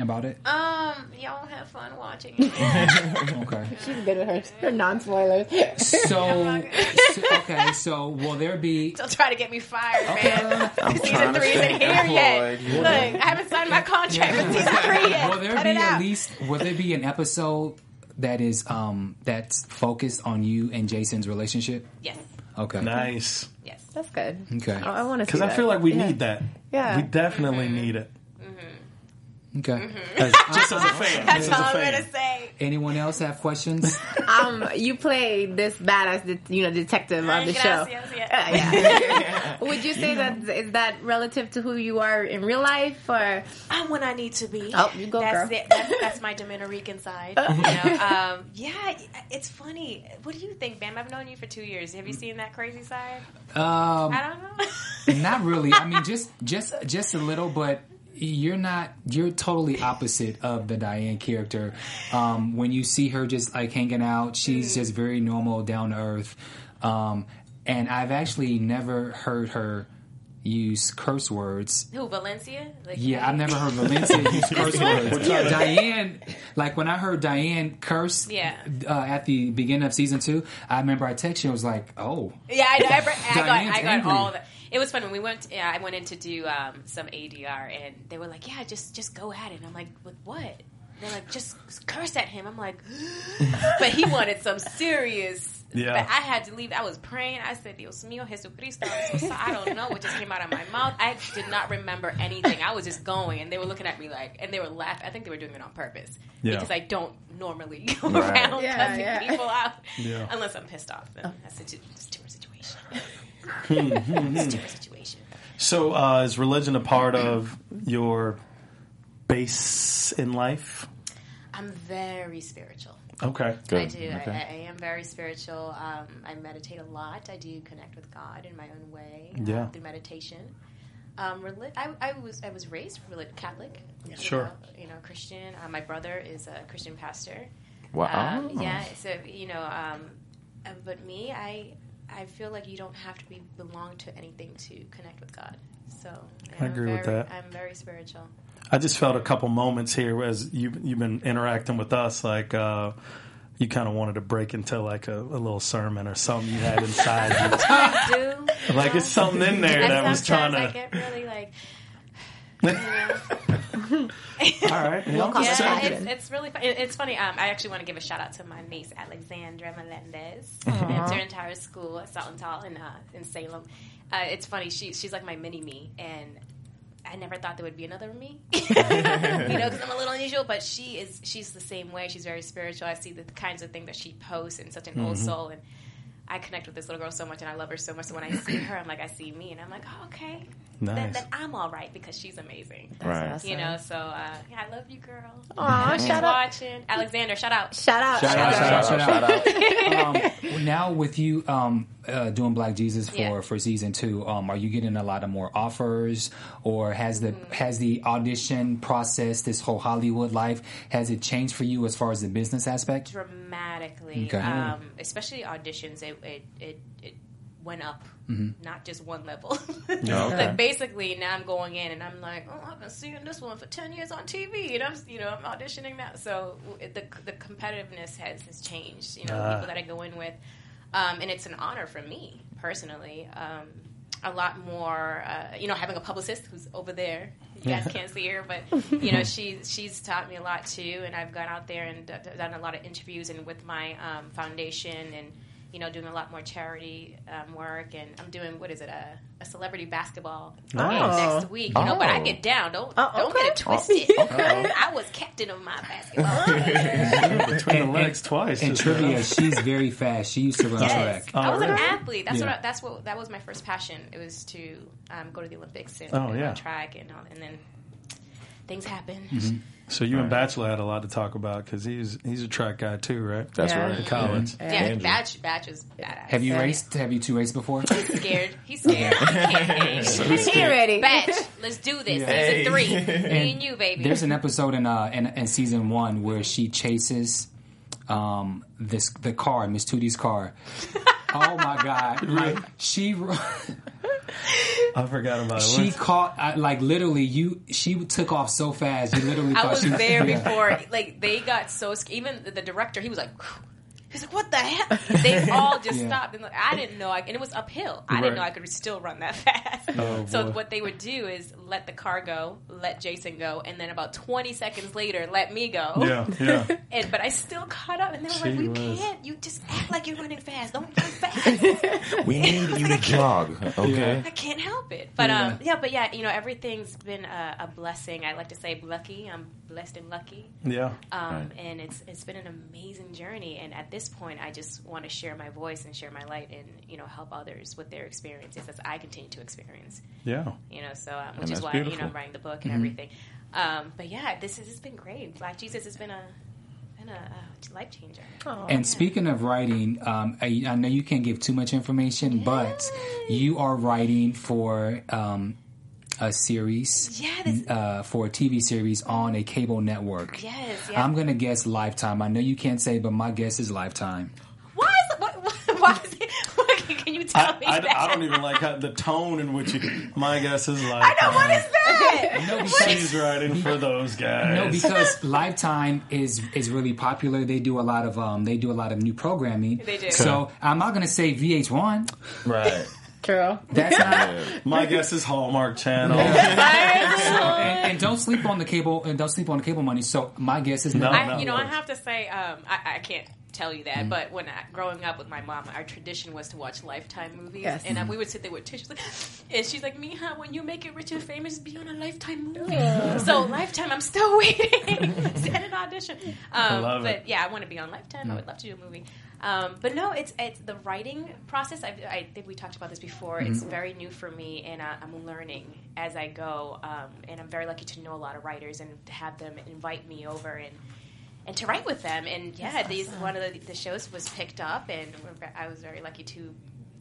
S2: about it?
S5: Um, y'all have fun watching [LAUGHS] it.
S2: Okay.
S7: She's good at her, her non spoilers.
S2: So, [LAUGHS] so okay. So will there be? [LAUGHS]
S5: Don't try to get me fired, man.
S6: I'm
S5: season three isn't
S6: stay
S5: here yet.
S6: employed.
S5: Look, I haven't signed my contract with season three yet.
S2: Will there
S5: Cut
S2: be
S5: it
S2: at least? Will there be an episode that is um that's focused on you and Jason's relationship?
S5: Yes.
S2: Okay.
S3: Nice.
S5: Yes.
S7: That's good.
S2: Okay.
S7: I, I want to
S3: Because I feel like we need that.
S7: Yeah.
S3: We definitely need it.
S2: Okay.
S3: As, [LAUGHS] just as a fan.
S5: That's all
S3: as a
S5: I'm
S3: fan.
S5: gonna say.
S2: Anyone else have questions? [LAUGHS]
S7: Um, you play this badass, de- you know, detective on the show.
S5: Gracias, yeah.
S7: Uh, [LAUGHS] yeah. Would you say that is that relative to who you are in real life, or
S5: I'm when I need to be.
S7: Oh, you go,
S5: that's
S7: girl.
S5: It. That's, that's my Dominican side. You know? um, yeah, it's funny. What do you think, Bamm? I've known you for two years. Have you seen that crazy side?
S2: Um,
S5: I don't know.
S2: not really. I mean, just just just a little, but you're not. You're totally opposite of the Diane character. Um, when you see her just like hanging out, she's
S5: Mm-hmm.
S2: just very normal, down to earth. Um, and I've actually never heard her use curse words
S5: Who Valenzia? Like,
S2: Yeah, I've never heard Valenzia [LAUGHS] use curse words. Yeah, Diane, like when I heard Diane curse
S5: Yeah.
S2: uh, at the beginning of season two, I remember I texted you. I was like, "Oh,
S5: Yeah, I, I, I got, I got
S2: angry.
S5: all that. It was fun when we went. Yeah, I went in to do um, some ADR, and they were like, "Yeah, just just go at it." And I'm like, "With what?" They're like, "Just curse at him." I'm like, [GASPS] but he wanted some serious.
S3: Yeah.
S5: But I had to leave. I was praying. I said, "Dios mío, Jesucristo." I'm so. I don't know what just came out of my mouth. I did not remember anything. I was just going, and they were looking at me like, and they were laughing. I think they were doing it on purpose
S3: Yeah.
S5: because I don't normally go
S6: Right.
S5: around
S7: Yeah,
S5: cussing
S7: yeah.
S5: people out
S3: Yeah.
S5: unless I'm pissed off. Then that's a, [LAUGHS] it's a different situation.
S3: Hmm,
S5: it's a different situation.
S3: So, uh, is religion a part of your base in life?
S5: I'm very spiritual.
S3: Okay.
S6: Good.
S5: I do.
S6: Okay.
S5: I, I am very spiritual. Um, I meditate a lot. I do connect with God in my own way uh,
S3: Yeah.
S5: through meditation. Um, reli- I, I was I was raised relig- Catholic. you
S3: Sure.
S5: know, you know Christian. Uh, my brother is a Christian pastor.
S6: Wow.
S5: Um, yeah. So you know, um, uh, but me, I I feel like you don't have to be belong to anything to connect with God. So
S3: I
S5: I'm
S3: agree with that.
S5: I'm very spiritual.
S3: I just felt a couple moments here as you you've been interacting with us, like uh, you kind of wanted to break into like a, a little sermon or something you had inside [LAUGHS]
S5: I do.
S3: you. Like it's something in there
S5: And
S3: that was trying
S5: sometimes
S3: to.
S5: I get really like. [LAUGHS]
S3: All right.
S7: We'll
S5: Yeah, it's, it's really fun. It- It's funny. Um, I actually want to give a shout out to my niece Alexandra Melendez. At their entire school at Saltontal in uh, in Salem. Uh, it's funny. She she's like my mini me, and I never thought there would be another me. [LAUGHS] you know, because I'm a little unusual. But she is. She's the same way. She's very spiritual. I see the kinds of things that she posts and such an old mm-hmm. soul and. I connect with this little girl so much, and I love her so much. So when I see [CLEARS THROAT] her, I'm like, I see me, and I'm like, oh, okay,
S3: Nice.
S5: then I'm all right because she's amazing.
S6: Right.
S7: awesome.
S5: You know, so uh, yeah, I love you, girl.
S7: Aw,
S5: She's
S7: shout out,
S5: watching. Alexander, shout out.
S7: shout out,
S2: Shout out,
S6: Shout
S2: shout
S6: out,
S2: out,
S6: shout out. [LAUGHS]
S2: um, now with you um, uh, doing Black Jesus for
S5: Yeah.
S2: for season two, um, are you getting a lot of more offers, or has the
S5: Mm.
S2: has the audition process, this whole Hollywood life, has it changed for you as far as the business aspect?
S5: dramatically.
S2: Okay.
S5: Um, especially auditions, it it, it, it went up, not just one level. [LAUGHS]
S3: Yeah, okay.
S5: Like basically, now I'm going in and I'm like, oh, I've been seeing this one for ten years on TV, and I'm you know I'm auditioning now. So the the competitiveness has has changed. You know,
S3: Ah.
S5: people that I go in with, um, and it's an honor for me personally. Um, a lot more, uh, you know, having a publicist who's over there. You guys can't see her, but [LAUGHS] you know, she's she's taught me a lot too. And I've gone out there and d- d- done a lot of interviews and with my um, foundation and you know doing a lot more charity um, work. And I'm doing what is it a, a celebrity basketball game
S7: Oh.
S5: next week. You know, but I
S6: Oh.
S5: get down. Don't
S7: Oh,
S5: don't get it twisted. [LAUGHS] I was captain of my basketball [LAUGHS] team.
S3: Between the legs twice.
S2: And
S3: just
S2: trivia,
S3: enough. [LAUGHS]
S2: she's very fast. She used to run
S5: Yes.
S2: track.
S3: Oh,
S5: I was an athlete. That's
S2: Yeah.
S5: what. I, that's what. That was my first passion. It was to um, go to the Olympics and,
S3: Oh,
S5: and
S3: yeah.
S5: run track and all, and then things happen.
S2: Mm-hmm.
S3: So you and Bachelor had a lot to talk about because he's he's a track guy too, right?
S6: That's
S7: Yeah.
S6: right.
S3: At college.
S5: Yeah,
S6: Andrew.
S5: Bach. Bach is badass.
S2: Have you
S7: Yeah.
S2: raced? Have you two raced before?
S5: He's scared. He's scared. He can't. [LAUGHS]
S7: He ready.
S5: Bach. Let's do this.
S6: Hey.
S5: Season three. [LAUGHS] Me and you, baby.
S2: There's an episode in uh in, in season one where she chases um this the car, Miss Tootie's car. [LAUGHS] Oh my god! Like she [LAUGHS]
S3: I forgot about it.
S2: she
S3: What's-
S2: caught uh, like literally you. She took off so fast. You literally
S5: I
S2: thought
S5: was
S2: she
S5: there
S2: yeah.
S5: before. Like they got so scared. Even the, the director, he was like. He's like, what the hell? They [LAUGHS] all just
S2: Yeah.
S5: stopped, and like, I didn't know. I, and it was uphill. I
S3: Right.
S5: didn't know I could still run that [LAUGHS] fast.
S3: Oh,
S5: so
S3: boy.
S5: what they would do is let the car go, let Jason go, and then about twenty seconds later, let me go.
S3: Yeah, yeah. [LAUGHS]
S5: And but I still caught up, and they were like,
S3: Gee
S5: "We
S3: whiz.
S5: can't. You just act like you're running fast. Don't run fast.
S6: We need you to jog. Okay.
S5: I can't help it." But
S2: Yeah.
S5: um, yeah, but yeah, you know, everything's been a, a blessing. I like to say lucky. I'm blessed and lucky.
S3: Yeah.
S5: Um,
S6: Right.
S5: And it's it's been an amazing journey. And at this point, I just want to share my voice and share my light, and you know, help others with their experiences as I continue to experience.
S3: Yeah.
S5: You know, so um, which is
S6: that's
S5: why you know. I'm writing the book and everything. Um, but yeah, this has been great. Black Jesus has been a been a, a life changer.
S2: And speaking of writing, um, I, I know you can't give too much information, but you are writing for um, a series,
S5: Yeah, this-
S2: uh, for a TV series on a cable network.
S5: Yes, yeah.
S2: I'm gonna guess Lifetime. I know you can't say, but my guess is Lifetime.
S5: Why is what, what, why is it? What, can you tell
S3: I,
S5: me
S3: I,
S5: that?
S3: I don't even like how, the tone in which you. My guess is like.
S5: I know what is that?
S2: No,
S3: She's writing for those guys.
S2: No, because Lifetime is is really popular. They do a lot of um, they do a lot of new programming.
S5: They do.
S2: So I'm not gonna say VH1.
S6: Right.
S7: True.
S2: That's [LAUGHS] not.
S3: My guess is Hallmark Channel. [LAUGHS]
S2: and, and don't sleep on the cable. And don't sleep on the cable money. So my guess is no.
S3: No.
S5: I, you know, I have to say, um, I, I can't tell you that, but when I, growing up with my mom, our tradition was to watch Lifetime movies,
S7: Yes.
S5: and uh, we would sit there with tissues, [LAUGHS] and she's like, "Mija, when you make it rich and famous, be on a Lifetime movie." So Lifetime, I'm still waiting. Send an audition. Um,
S3: love
S5: but
S3: it.
S5: yeah, I want to be on Lifetime. I would love to do a movie. Um, but no, it's it's the writing process. I, I think we talked about this before. It's very new for me, and I, I'm learning as I go. Um, and I'm very lucky to know a lot of writers and to have them invite me over and and to write with them. And yeah, these one of the, the shows was picked up, and I was very lucky to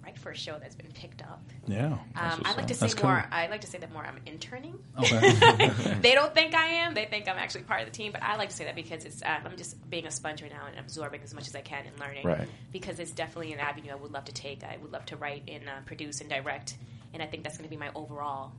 S5: write for a show that's been picked up.
S3: Yeah.
S5: Um, I like to say
S3: That's cool.
S5: more. I like to say that more. I'm interning.
S2: Okay. [LAUGHS]
S5: they don't think I am. They think I'm actually part of the team. But I like to say that because it's um, I'm just being a sponge right now and absorbing as much as I can and learning.
S6: Right.
S5: Because it's definitely an avenue I would love to take. I would love to write and uh, produce and direct, and I think that's going to be my overall,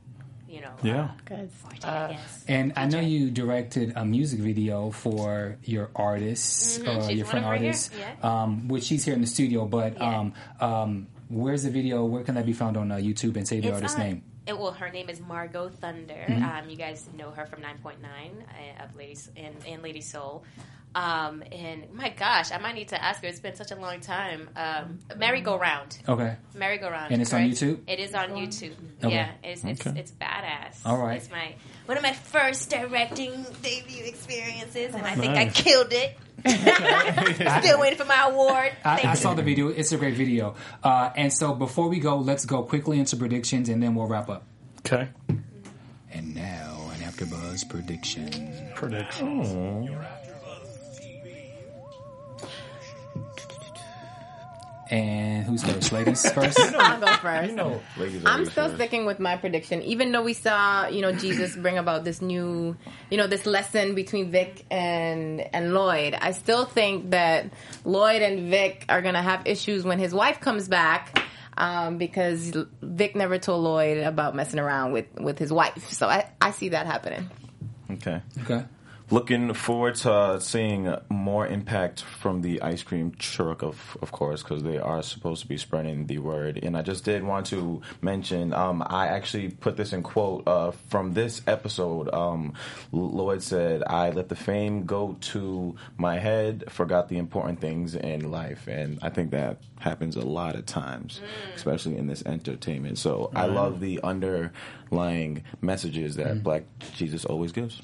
S5: you know,
S3: Yeah.
S5: uh,
S7: Good.
S5: forte, I guess.
S2: And I know you directed a music video for your artist,
S5: Mhm,
S2: uh, your
S5: one
S2: friend
S5: of her here,
S2: artist,
S5: yeah.
S2: um, which she's here in the studio. But
S5: Yeah.
S2: um, um, where's the video? Where can that be found on uh, YouTube? And say the
S5: It's
S2: artist's
S5: on-
S2: name.
S5: It, well, her name is Margot Thunder.
S2: Mm-hmm.
S5: Um, you guys know her from 9.9 uh, of Ladies and, and Lady Soul. Um, and my gosh, I might need to ask her. It's been such a long time. Um, Merry Go Round.
S2: Okay.
S5: Merry Go Round.
S2: And it's on? YouTube?
S5: It is on YouTube.
S2: Okay.
S5: Yeah, it's it's,
S3: Okay.
S5: it's badass.
S2: All right.
S5: It's my one of my first directing debut experiences, and I think I killed it. [LAUGHS] [LAUGHS] Still waiting for my award.
S2: I, I saw the video. It's a great video. Uh, and so before we go, let's go quickly into predictions, and then we'll wrap up.
S3: Okay.
S2: And now, an AfterBuzz prediction.
S3: Prediction.
S2: And who's [LAUGHS] first? Ladies first.
S7: I'll go first.
S6: Ladies,
S7: I'm still
S6: first.
S7: sticking with my prediction, even though we saw, you know, Jesus bring about this new, you know, this lesson between Vic and and Lloyd. I still think that Lloyd and Vic are gonna have issues when his wife comes back, um, because Vic never told Lloyd about messing around with with his wife. So I I see that happening.
S6: Okay.
S2: Okay.
S6: Looking forward to uh, seeing more impact from the ice cream truck, of of course, because they are supposed to be spreading the word. And I just did want to mention, um, I actually put this in quote uh, from this episode. Um, Lloyd said, "I let the fame go to my head, forgot the important things in life," and I think that happens a lot of times, especially in this entertainment. So I love the underlying messages that Black Jesus always gives.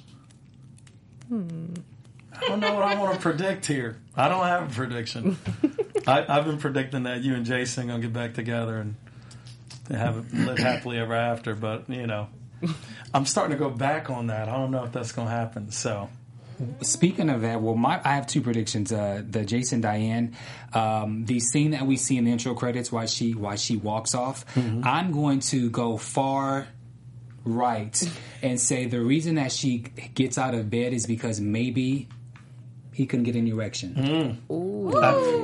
S3: I don't know what I want to predict here. I don't have a prediction. [LAUGHS] I, I've been predicting that you and Jason gonna get back together and have live happily ever after. But you know, I'm starting to go back on that. I don't know if that's gonna happen. So
S2: Speaking of that, well, my I have two predictions. Uh, the Jason Diane, um, the scene that we see in the intro credits, why she why she walks off. I'm going to go far right and say the reason that she gets out of bed is because maybe he couldn't get an erection,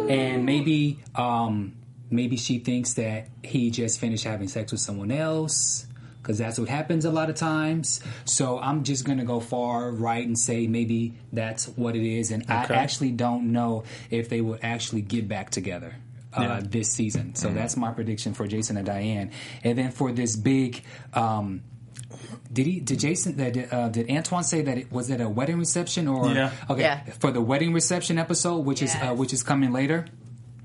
S2: and maybe um, maybe she thinks that he just finished having sex with someone else. Because that's what happens a lot of times. So I'm just going to go far right and say maybe that's what it is. And I actually don't know if they will actually get back together uh,
S3: Yeah.
S2: this season. So that's my prediction for Jason and Diane. And then for this big. Um, did he? Did Jason? Did, uh, did Antoine say that it was it a wedding reception or?
S3: Yeah.
S2: Okay.
S7: Yeah.
S2: For the wedding reception episode, which is uh, which is coming later,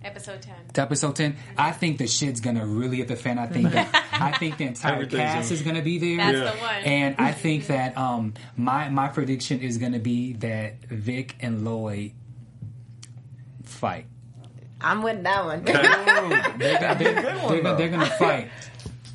S5: Episode 10.
S2: episode ten. I think the shit's gonna really hit the fan. I think that I think the entire cast
S3: gonna-
S2: is gonna be there.
S5: That's
S3: Yeah.
S5: the one.
S2: And I think that um, my my prediction is going to be that Vic and Lloyd fight.
S7: I'm with that one.
S2: They're, gonna- they're, they're, they're going to fight,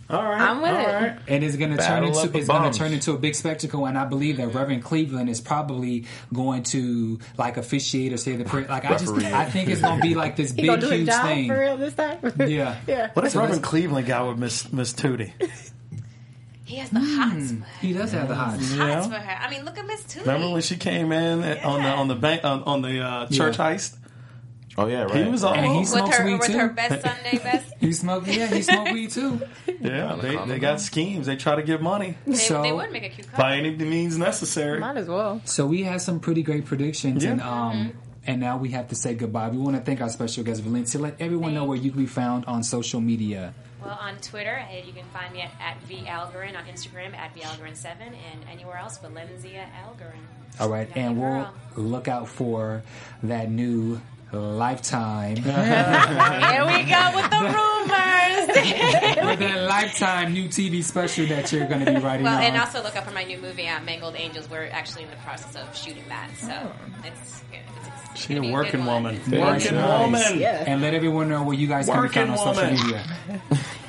S3: all right,
S7: I'm with
S3: all
S7: it.
S3: right.
S2: and it's going to turn into it's going to turn into a big spectacle. And I believe that Reverend Cleveland is probably going to like officiate or say the prayer. Like I just I think it's going to be like this [LAUGHS]
S7: He
S2: big
S7: do his
S2: huge
S7: job
S2: thing.
S7: for real this time. [LAUGHS]
S2: Yeah.
S7: yeah.
S3: What if
S2: So
S3: Reverend Cleveland got with Miss Miss Tootie?
S5: He has the hots for her.
S2: He does have the hots.
S3: Yeah.
S5: Hots for her. I mean, look at Miss Tootie.
S3: Remember when she came in on the on the bank on, on the uh, church
S2: Yeah.
S3: heist?
S6: Oh yeah, right.
S3: He was all
S2: And he
S5: with her,
S2: weed
S5: with
S2: too.
S5: her best Sunday [LAUGHS] best.
S2: He smoked. Yeah, he smoked weed too. [LAUGHS]
S3: yeah. They, they got schemes. They try to get money
S5: They,
S2: So-
S5: they would make a cute
S3: by any means necessary.
S7: Might as well.
S2: So we had some pretty great predictions,
S3: Yeah.
S2: and um, and now we have to say goodbye. We want to thank our special guest Valenzia. Let everyone know where you can be found on social media.
S5: Well, on Twitter, you can find me at, at VAlgarin, on Instagram at VAlgarin7, and anywhere else, Valenzia Algarin.
S2: All right,
S5: Yeah,
S2: and we'll look out for that new Lifetime. [LAUGHS]
S5: Here we go with the rumors. [LAUGHS]
S2: with that Lifetime new TV special that you're going to be writing
S5: well,
S2: on.
S5: and also look up for my new movie, uh, Mangled Angels. We're actually in the process of shooting that, so it's, it's
S3: She a working woman.
S2: Very
S3: Working
S2: nice.
S3: woman.
S7: Yeah.
S2: And let everyone know where you guys can be found on
S3: Working
S2: social media. [LAUGHS]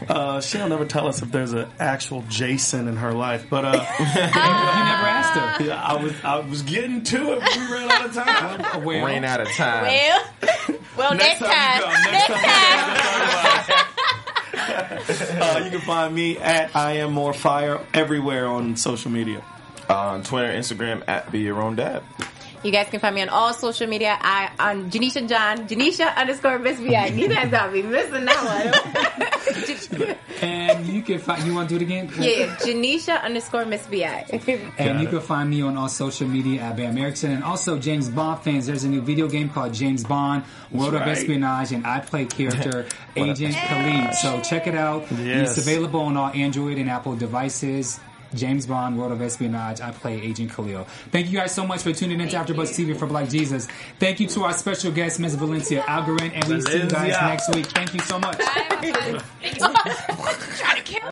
S3: Uh, she'll never tell us if there's an actual Jason in her life, but uh, [LAUGHS]
S2: You never asked her.
S3: yeah, I was I was getting to it, but we ran out of time. [LAUGHS]
S2: Well,
S6: ran out of time.
S5: Well, well, next, time.
S3: you come,
S5: Next
S3: time,
S5: time.
S3: uh, you can find me at I am more fire everywhere on social media.
S6: on Twitter, Instagram at Be Your Own Dad.
S7: You guys can find me on all social media. I on Janiesha John, Janiesha underscore Miss VI. You guys got me missing that one. [LAUGHS]
S2: And you can find. You want to do it again? [LAUGHS]
S7: yeah, Janiesha underscore Miss VI.
S2: And you can find me on all social media at Bamm Ericsen. And also, James Bond fans, there's a new video game called James Bond World of. Espionage, and I play character [LAUGHS] Agent Khalid. So check it out.
S3: Yes.
S2: It's available on all Android and Apple devices. James Bond World of Espionage. I play Agent Khalil. Thank you guys so much for tuning in to AfterBuzz TV for Black Jesus. Thank you to our special guest, Ms. Valenzia Algarin, and we see you guys
S3: Valenzia.
S2: next week. Thank you so much. [LAUGHS]
S5: Thank you so much. Trying to kill.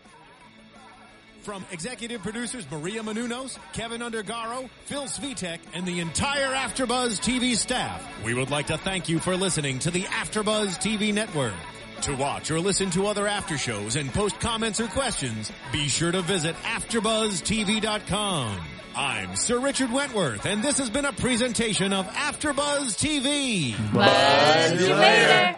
S1: From executive producers Maria Menounos, Kevin Undergaro, Phil Svitek, and the entire AfterBuzz TV staff, we would like to thank you for listening to the AfterBuzz TV network. To watch or listen to other after shows and post comments or questions, be sure to visit AfterBuzzTV.com. I'm Sir Richard Wentworth, and this has been a presentation of AfterBuzz TV.
S5: Buzz you later.